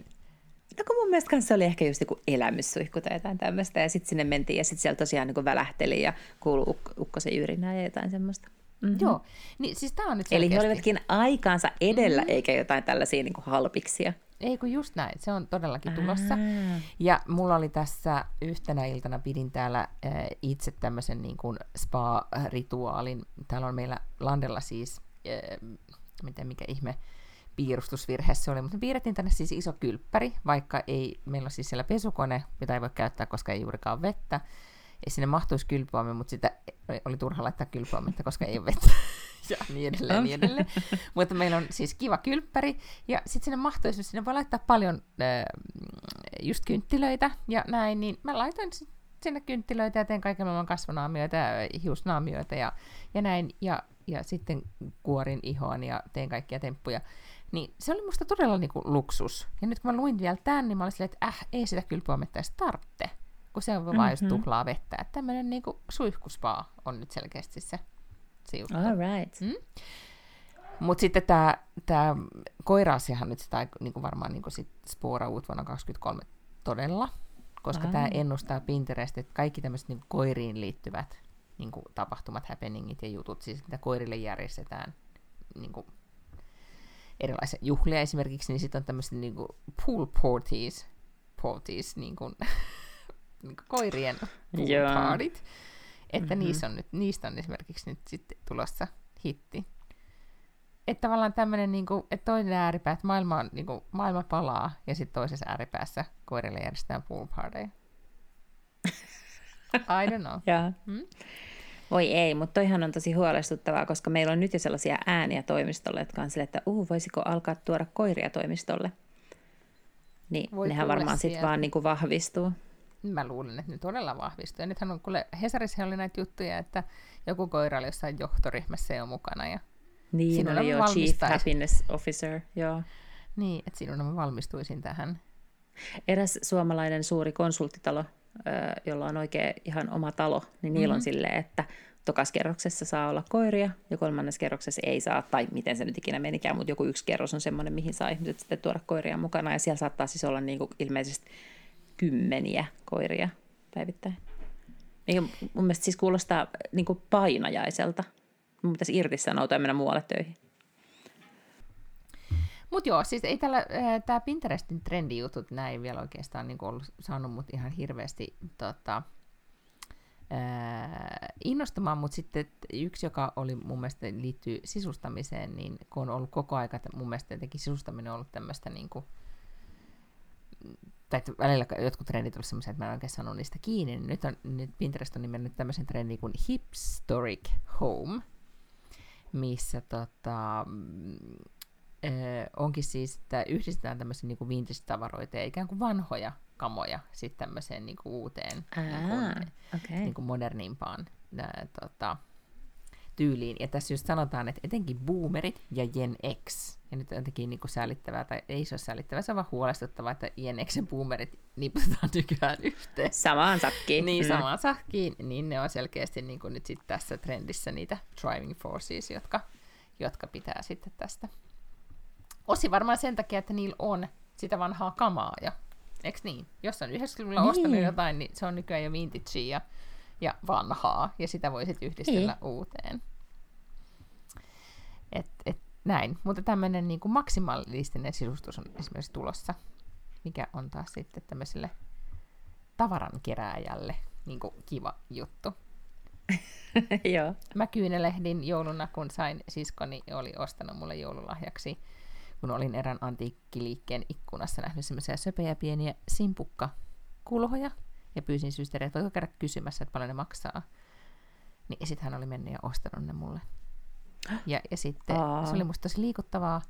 No kun mun mielestä se oli ehkä just joku elämyssuihku tai jotain tämmöistä, ja sitten sinne mentiin, ja sitten siellä tosiaan niin välähteli, ja kuului uk- ukkosen yrinää ja jotain semmoista. Mm-hmm. Joo, niin siis tämä on nyt selkeästi. Eli he olivatkin aikaansa edellä, mm-hmm. eikä jotain tällaisia niin kuin halpiksia. Ei kun just näin, se on todellakin tulossa. Ää. Ja mulla oli tässä yhtenä iltana, pidin täällä äh, itse tämmöisen niin kuin spa-rituaalin. Täällä on meillä Landella siis, äh, miten mikä ihme piirustusvirhe se oli, mutta me piirrettiin tänne siis iso kylppäri, vaikka ei, meillä on siis siellä pesukone, mitä ei voi käyttää, koska ei juurikaan vettä. Sinne mahtuisi kylpyämme, mutta sitä oli turha laittaa kylpyämmettä, koska ei ole vettä. ja niin edelleen, niin edelleen. Mutta meillä on siis kiva kylppäri, ja sitten sinne mahtuisi, sinne voi laittaa paljon äh, just kynttilöitä ja näin, niin mä laitoin sinne kynttilöitä ja teen kaiken maailman kasvonaamioita ja hiusnaamioita ja, ja näin, ja, ja sitten kuorin ihoon ja teen kaikkia temppuja. Niin se oli musta todella niinku luksus. Ja nyt kun mä luin vielä tämän, niin mä olin silleen, että äh, ei sitä kylpyametta edes tarvitse, kun se on mm-hmm. vaan just mhm. tuhlaa vettä. Että tämmöinen niinku suihkuspaa on nyt selkeästi se juttu. All right. Mm? Mutta sitten tämä tää koira-asiahan nyt sitä niinku varmaan niinku sit spooraa vuonna 2023 todella, koska tämä ennustaa Pinterest, että kaikki tämmöiset niinku koiriin liittyvät niinku tapahtumat, happeningit ja jutut, siis mitä koirille järjestetään, niinku, erilaisia juhlia esimerkiksi, niin sitten on tämmöiset niin kuin pool parties, parties niin kuin, niin kuin koirien partit, että Mhm. niissä on nyt, niistä on esimerkiksi nyt sitten tulossa hitti. Että tavallaan tämmöinen, niin kuin, että toinen ääripää, että maailma, on, niin kuin, maailma palaa, ja sitten toisessa ääripäässä koirille järjestetään pool party. I don't know. Joo. Hmm? Voi ei, mutta toihan on tosi huolestuttavaa, koska meillä on nyt jo sellaisia ääniä toimistolle, jotka on sille, että uh, voisiko alkaa tuoda koiria toimistolle. Niin Voi nehän varmaan sitten vaan niinku vahvistuu. Mä luulen, että ne todella vahvistuu. Ja nythän on, kuule, Hesarissa oli näitä juttuja, että joku koira oli jossain johtoryhmässä jo mukana. Ja, Niin, Sinulla oli jo Chief. Happiness Officer, joo. niin, että sinun mä valmistuisin tähän. Eräs suomalainen suuri konsulttitalo, jolla on oikein ihan oma talo, niin niillä Mhm. on silleen, että tokas kerroksessa saa olla koiria ja kolmannes kerroksessa ei saa, tai miten se nyt ikinä menikään, mutta joku yksi kerros on semmoinen, mihin saa ihmiset sitten tuoda koiria mukana, ja siellä saattaa siis olla niin kuin ilmeisesti kymmeniä koiria päivittäin. Mikä mun mielestä siis kuulostaa niin kuin painajaiselta. Mun pitäisi irtisanoutua ja mennä muualle töihin. Mutta joo, siis ei tällä, tämä Pinterestin trendijutut, näin ei vielä oikeastaan niin ollut saanut mut ihan hirveästi tota, ää, innostumaan, mutta sitten yksi, joka oli mun mielestä liittyy sisustamiseen, niin kun on ollut koko aika, mun mielestä jotenkin sisustaminen on ollut tämmöistä niin tai että välillä jotkut trendit ovat sellaisia, että mä en oikein saanut niistä kiinni, niin nyt, on, nyt Pinterest on nimennyt tämmöisen trendin kuin Hipstoric Home, missä tota, ö, onkin siis, että yhdistetään tämmöisiä niin kuin vintage-tavaroita ja ikään kuin vanhoja kamoja sitten tämmöiseen niin kuin uuteen niin kuin, Aa, okei. niin kuin modernimpaan ää, tota, tyyliin. Ja tässä just sanotaan, että etenkin boomerit ja Gen X, ja nyt on jotenkin niin kuin säälittävää, tai ei se ole säälittävää, se on vaan huolestuttavaa, että Gen Xn boomerit niputetaan nykyään yhteen. Samaan sakkiin. Niin, Mm. samaan sahkiin, niin ne on selkeästi niin kuin nyt sit tässä trendissä niitä driving forces, jotka, jotka pitää sitten tästä. Osi varmaan sen takia, että niillä on sitä vanhaa kamaa jo. Eikö niin? Jos on 90-luvulla Niin. ostanut jotain, niin se on nykyään jo vintagea ja, ja vanhaa, ja sitä voi sitten yhdistellä Niin. uuteen. Et, et, näin. Mutta tämmöinen niin kuin maksimalistinen sisustus on esimerkiksi tulossa, mikä on taas sitten tämmöiselle tavaran kerääjälle niin kuin kiva juttu. Joo. Mä kyynelehdin jouluna, kun sain siskoni oli ostanut mulle joululahjaksi, kun olin erään antiikkiliikkeen ikkunassa nähnyt semmoisia söpejä pieniä simpukkakulhoja, ja pyysin systeriä, että voiko käydä kysymässä, että paljon ne maksaa. Niin sitten hän oli mennyt ja ostanut ne mulle. Ja, ja sitten Aa. se oli musta tosi liikuttavaa.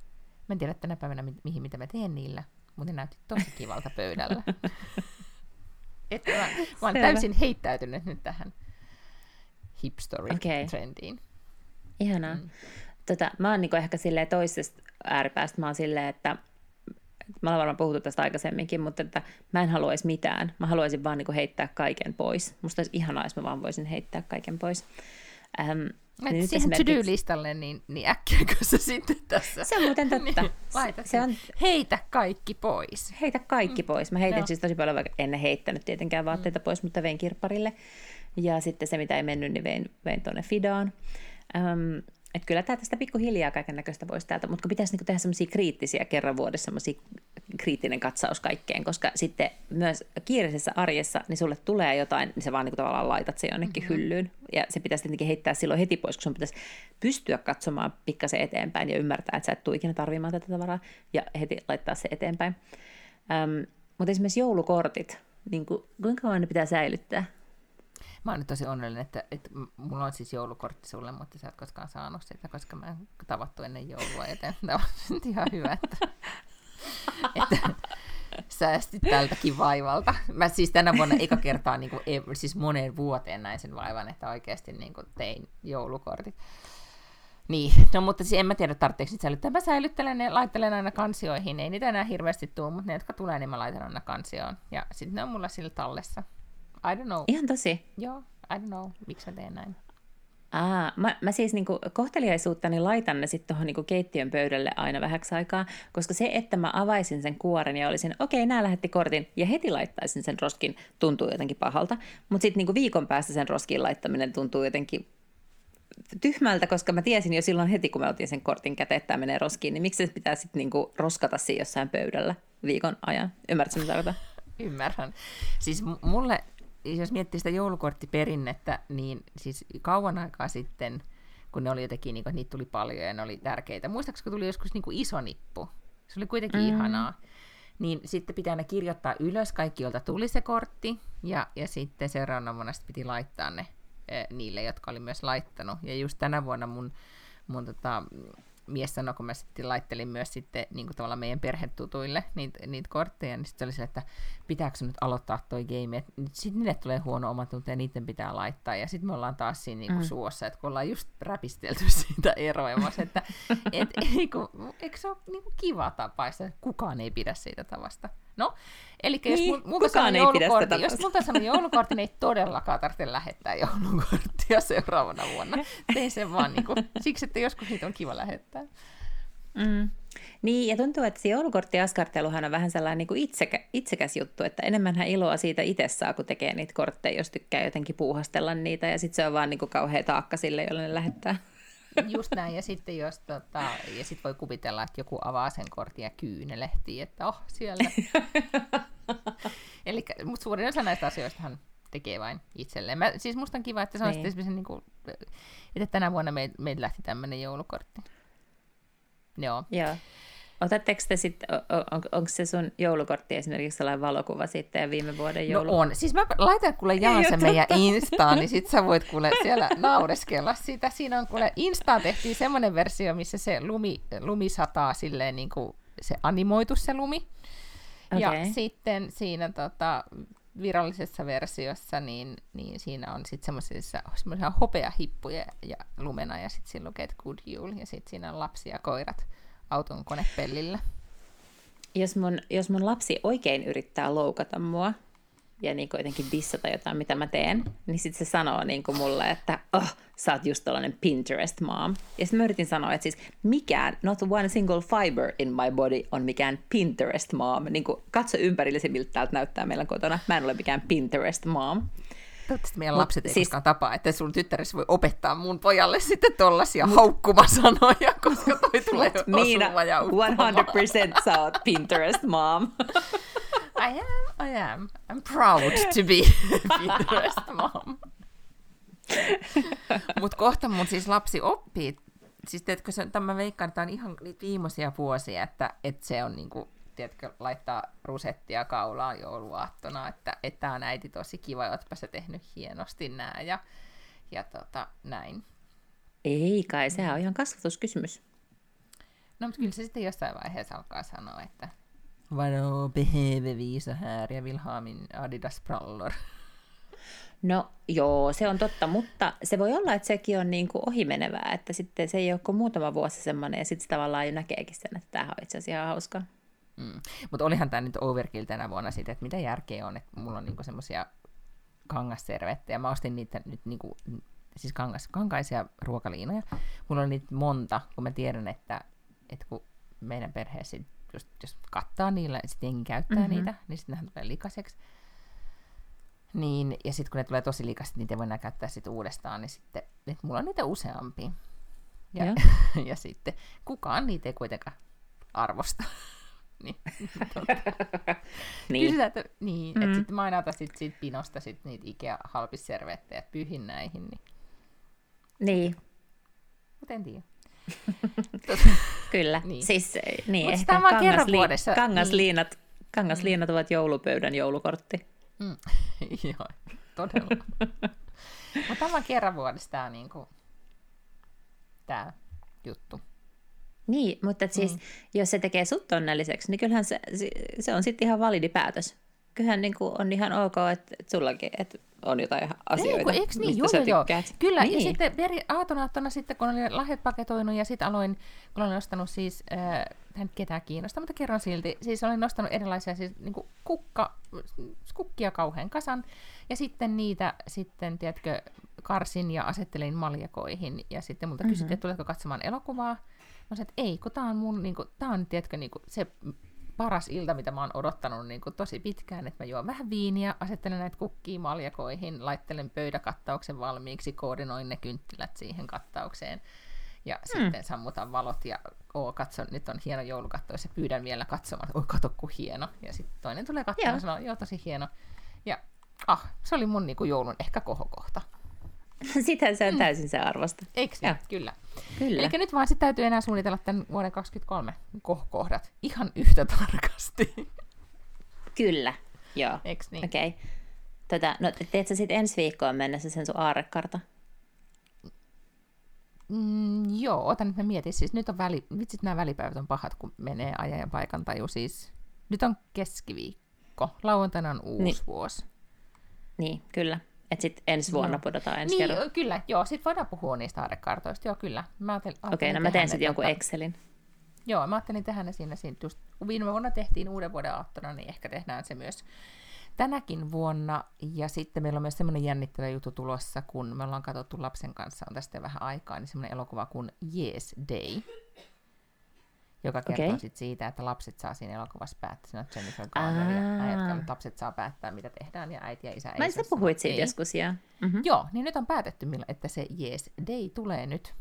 Mä en tiedä tänä päivänä, mi- mihin mitä mä teen niillä, mutta ne näytti tosi kivalta pöydällä. että mä, mä Selvä. täysin heittäytynyt nyt tähän hipstory-trendiin. Ihanaa. Mm. Mm. Tota, mä oon niinku ehkä silleen toisesta ääripäästä, mä oon silleen, että mä olen varmaan puhuttu tästä aikaisemminkin, mutta että mä en haluaisi mitään. Mä haluaisin vaan niinku heittää kaiken pois. Musta olisi ihanaa, jos mä vaan voisin heittää kaiken pois. Ähm, Et nyt siihen esimerkiksi- to-do-listalle, niin, niin äkkiäkö se sitten tässä? Se on muuten totta. niin, laita se se on, Heitä kaikki pois. heitä kaikki pois. Mä heitin Joo. siis tosi paljon, vaikka en heittänyt tietenkään vaatteita mm. pois, mutta vein kirpparille. Ja sitten se, mitä ei mennyt, niin vein, vein tuonne Fidaan. Ähm, että kyllä tämä tästä pikkuhiljaa kaiken näköistä voisi täältä, mutta kun pitäisi niinku tehdä semmoisia kriittisiä kerran vuodessa, semmoisia kriittinen katsaus kaikkeen, koska sitten myös kiireisessä arjessa, niin sulle tulee jotain, niin sä vaan niinku tavallaan laitat se jonnekin mm-hmm. hyllyyn. Ja se pitäisi tietenkin heittää silloin heti pois, kun sun pitäisi pystyä katsomaan pikkasen eteenpäin ja ymmärtää, että sä et tule ikinä tarvimaan tätä tavaraa ja heti laittaa se eteenpäin. Ähm, mutta esimerkiksi joulukortit, niin ku, kuinka kauan ne pitää säilyttää? Mä oon nyt tosi onnellinen, että, että mulla on siis joulukortti sulle, mutta sä et koskaan saanut sitä, koska mä en tavattu ennen joulua, joten tämä on nyt ihan hyvä, että, että säästit tältäkin vaivalta. Mä siis tänä vuonna eka kertaa, niin kuin, siis moneen vuoteen näin sen vaivan, että oikeasti niin kuin tein joulukortit. Niin, no mutta siis en mä tiedä, tarvitseeko niitä säilyttää. Mä säilyttelen ne, laittelen aina kansioihin. Ei niitä enää hirveästi tule, mutta ne, jotka tulee, niin mä laitan aina kansioon. Ja sitten ne on mulla sillä tallessa. I don't know. Ihan tosi. Joo, I don't know, miksi mä teen näin. Aa, mä, mä siis niinku kohteliaisuutta niin laitan ne sitten tuohon niinku keittiön pöydälle aina vähäksi aikaa, koska se, että mä avaisin sen kuoren ja olisin, okei, nämä lähetti kortin ja heti laittaisin sen roskin, tuntuu jotenkin pahalta, mutta sitten niinku viikon päästä sen roskin laittaminen tuntuu jotenkin tyhmältä, koska mä tiesin jo silloin heti, kun mä otin sen kortin käteen, että tämä menee roskiin, niin miksi se pitää sitten niinku roskata siinä jossain pöydällä viikon ajan? Ymmärrätkö, mitä? Ymmärrän. Siis mulle, jos miettii sitä joulukorttiperinnettä, niin siis kauan aikaa sitten, kun ne oli jotenkin, niin kuin, niitä tuli paljon ja ne oli tärkeitä. Muistaakseni, kun tuli joskus niin kuin iso nippu? Se oli kuitenkin mm. ihanaa niin sitten pitää ne kirjoittaa ylös kaikki, joilta tuli se kortti, ja, ja sitten seuraavana vuonna piti laittaa ne e, niille, jotka oli myös laittanut. Ja just tänä vuonna mun, mun tota, mies sanoi, kun mä sitten laittelin myös sitten niin kuin tavallaan meidän perhetutuille niitä, niitä kortteja, niin sitten oli se, että pitääkö nyt aloittaa toi game, että sitten niille tulee huono omatunto ja niiden pitää laittaa, ja sitten me ollaan taas siinä niin kuin mm. suossa, että kun ollaan just räpistelty siitä eroamassa, että et, et, eikö se ole niin kuin kiva tapa, että kukaan ei pidä siitä tavasta. No, eli jos niin, multa sanoo joulukortti, jos multa sanoo joulukortti, niin ei todellakaan tarvitse lähettää joulukorttia seuraavana vuonna. Tein sen vaan niin kuin, siksi, että joskus niitä on kiva lähettää. Mm. Niin, ja tuntuu, että se joulukorttiaskarteluhan on vähän sellainen niin kuin itsekä, itsekäs juttu, että enemmän iloa siitä itse saa, kun tekee niitä kortteja, jos tykkää jotenkin puuhastella niitä, ja sitten se on vaan niin kuin kauhea taakka sille, jolle ne lähettää. Just näin, ja sitten jos tota, ja sit voi kuvitella, että joku avaa sen kortin ja kyynelehtii, että oh, siellä. Eli mutta suurin osa näistä asioista hän tekee vain itselleen. Mä, siis musta on kiva, että se on niin. sitten niin kuin, että tänä vuonna meiltä meid lähti tämmöinen joulukortti. Joo. Joo. Otatteko te sitten, on, onko se sun joulukortti esimerkiksi sellainen valokuva sitten viime vuoden no joulu? No on. Siis mä laitan kuule jaan sen meidän Instaan, niin sit sä voit kuule siellä naureskella sitä. Siinä on kuule, Instaan tehtiin semmoinen versio, missä se lumi, lumi sataa silleen niin kuin se animoitu se lumi. Okay. Ja sitten siinä tota, virallisessa versiossa, niin, niin siinä on sitten semmoisia hopeahippuja ja lumena, ja sitten siinä lukee, Good Yule, ja sitten siinä on lapsia ja koirat auton konepellillä. Jos mun, jos mun lapsi oikein yrittää loukata mua ja niin jotenkin dissata jotain, mitä mä teen, niin sitten se sanoo niin kuin mulle, että oh, sä oot just tällainen Pinterest mom. Ja sitten mä yritin sanoa, että siis mikään, not one single fiber in my body on mikään Pinterest mom. Niin kuin, katso ympärillesi, miltä täältä näyttää meillä kotona. Mä en ole mikään Pinterest mom. Toivottavasti meidän Mut lapset ei siis... koskaan tapaa, että sun tyttäresi voi opettaa mun pojalle sitten tollasia Mut... haukkumasanoja, koska toi tulee Miina, ja 100% sä oot Pinterest mom. I am, I am. I'm proud to be Pinterest mom. Mutta kohta mun siis lapsi oppii, siis teetkö se, tämä veikkaan, että on ihan viimeisiä vuosia, että, että se on niinku tiedätkö, laittaa rusettia kaulaan jouluaattona, että tämä on äiti tosi kiva, ootpa se tehnyt hienosti nää ja, ja tota, näin. Ei kai, sehän on ihan kasvatuskysymys. No, mutta kyllä se sitten jossain vaiheessa alkaa sanoa, että Vadå behöver vi så här? Jag vill ha min Adidas brallor. No joo, se on totta, mutta se voi olla, että sekin on niin kuin ohimenevää, että sitten se ei ole kuin muutama vuosi semmoinen, ja sitten tavallaan jo näkeekin sen, että tämä on itse asiassa ihan hauskaa. Mm. Mutta olihan tämä nyt overkill tänä vuonna siitä, että mitä järkeä on, että mulla on niinku semmoisia kangasservettejä. Mä ostin niitä nyt niinku, siis kangas, kankaisia ruokaliinoja. Mulla on niitä monta, kun mä tiedän, että, että kun meidän perheessä just, jos kattaa niillä, sitten jengi käyttää mm-hmm. niitä, niin sitten nehän tulee likaseksi. Niin, ja sitten kun ne tulee tosi likaiset, niin niitä voi enää käyttää sit uudestaan, niin sitten, että mulla on niitä useampia. Ja, ja. ja sitten kukaan niitä ei kuitenkaan arvosta. Niin, niin. Kysytään, että, niin, mm. että sitten mä aina otan sit, siitä pinosta sit niitä Ikea-halpisservettejä, pyhin näihin. Niin. niin. Mutta en tiedä. Kyllä, niin. siis niin, Mut ehkä kangasli- kangasliinat, niin. kangasliinat ovat joulupöydän joulukortti. Mm. Joo, todella. Mutta tämä kerran vuodessa tämä, niinku, tämä juttu. Niin, mutta siis mm. jos se tekee sut onnelliseksi, niin kyllähän se, se on sitten ihan validi päätös. Kyllähän niin kuin on ihan ok, että, sullakin että on jotain asioita, Eiku, niin? mistä joo, sä joo, tykkäät. Kyllä, niin. ja sitten peri, aatonaattona sitten, kun olin lahjat paketoinut ja sitten aloin, kun olin nostanut siis, äh, ketään kiinnosta, mutta kerron silti, siis olin nostanut erilaisia siis niin kuin kukka, kukkia kauhean kasan, ja sitten niitä sitten, tiedätkö, karsin ja asettelin maljakoihin, ja sitten multa mm-hmm. kysyttiin, että tuletko katsomaan elokuvaa, sanoin, että ei, kun tää on mun, niin kuin, tää on, tiedätkö, niin kuin, se paras ilta, mitä mä oon odottanut niin kuin tosi pitkään, että mä juon vähän viiniä, asettelen näitä kukkia maljakoihin, laittelen pöydäkattauksen valmiiksi, koordinoin ne kynttilät siihen kattaukseen ja hmm. sitten sammutan valot ja oo, katso, nyt on hieno joulukatto, ja pyydän vielä katsomaan, oi kato ku hieno. Ja sitten toinen tulee katsomaan ja sanoo, joo tosi hieno. Ja ah, se oli mun niinku joulun ehkä kohokohta. Sitähän se on mm. täysin se arvosta. Eikö niin? Kyllä. Kyllä. Eli nyt vaan sitten täytyy enää suunnitella tämän vuoden 2023 kohokohdat ihan yhtä tarkasti. Kyllä, joo. Eikö niin? Okei. Okay. Tota, no teet sä sitten ensi viikkoon mennessä sen sun aarekarta? Mm, joo, otan nyt mä mietin. Siis nyt on väli, vitsit nämä välipäivät on pahat, kun menee ajan ja paikan taju. Siis nyt on keskiviikko. Lauantaina on uusi niin. vuosi. Niin, kyllä. Että sitten ensi vuonna no. pudotaan ensi niin, kerran. kyllä. Joo, sitten voidaan puhua niistä aarekartoista. Joo, kyllä. Okei, okay, no mä teen sitten jonkun Excelin. Joo, mä ajattelin tehdä ne siinä, siinä just, viime vuonna tehtiin uuden vuoden aattona, niin ehkä tehdään se myös tänäkin vuonna. Ja sitten meillä on myös semmoinen jännittävä juttu tulossa, kun me ollaan katsottu lapsen kanssa, on tästä vähän aikaa, niin semmoinen elokuva kuin Yes Day, joka kertoo okay. sit siitä, että lapset saa siinä elokuvassa päättää. Siinä on Jennifer Garner ja äijät, lapset saa päättää, mitä tehdään, ja äiti ja isä Mä ei sä puhuit siitä joskus, ja... Mm-hmm. Joo, niin nyt on päätetty, että se Yes Day tulee nyt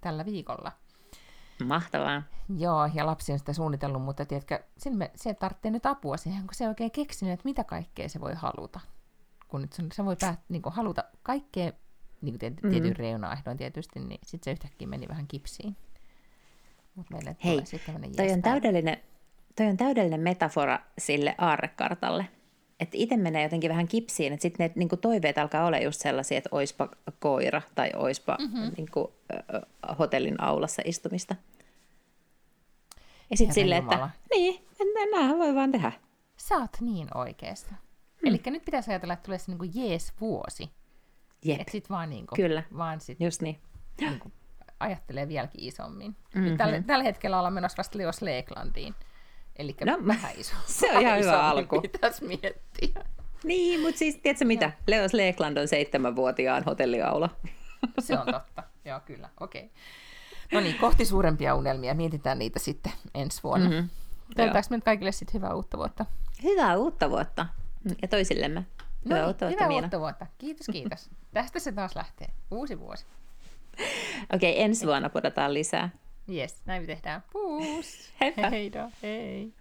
tällä viikolla. Mahtavaa. Joo, ja lapsi on sitä suunnitellut, mutta tiedätkö, sen me, se tarvitsee nyt apua siihen, kun se oikein keksinyt, että mitä kaikkea se voi haluta. Kun nyt se, se voi päät, niin kuin haluta kaikkea niin kuin tiety, mm. tietyn reunaehdoin tietysti, niin sitten se yhtäkkiä meni vähän kipsiin. Mut meille Hei, toi on, täydellinen, toi on täydellinen metafora sille aarrekartalle. Että itse menee jotenkin vähän kipsiin, että sitten ne niin kuin toiveet alkaa olla just sellaisia, että oispa koira tai oispa mm-hmm. niin kuin, äh, hotellin aulassa istumista. Ja sitten silleen, että niin, näähän voi vaan tehdä. Sä oot niin oikeassa. Mm. Eli nyt pitäisi ajatella, että tulee se niin jees-vuosi. Jep. Että sit vaan, niin kuin, Kyllä, vaan sit, just niin. niin kuin, ajattelee vieläkin isommin. Mm-hmm. tällä, tällä hetkellä ollaan menossa vasta Leos Leeklandiin. Eli no, vähän iso. Se on ihan hyvä alku. Pitäisi miettiä. Niin, mutta siis tiedätkö mitä? No. Leos Leekland on seitsemänvuotiaan hotelliaula. Se on totta. Joo, kyllä. Okei. Okay. No niin, kohti suurempia unelmia. Mietitään niitä sitten ensi vuonna. Mm-hmm. Toivotaanko me kaikille sitten hyvää uutta vuotta? Hyvää uutta vuotta. Ja toisillemme. Hyvää no niin, uutta vuotta, hyvää uutta vuotta. Kiitos, kiitos. Tästä se taas lähtee. Uusi vuosi. Okei, okay, ensi vuonna pudotaan lisää. Yes, näin me tehdään. Puus! Heippa! Hei, hei.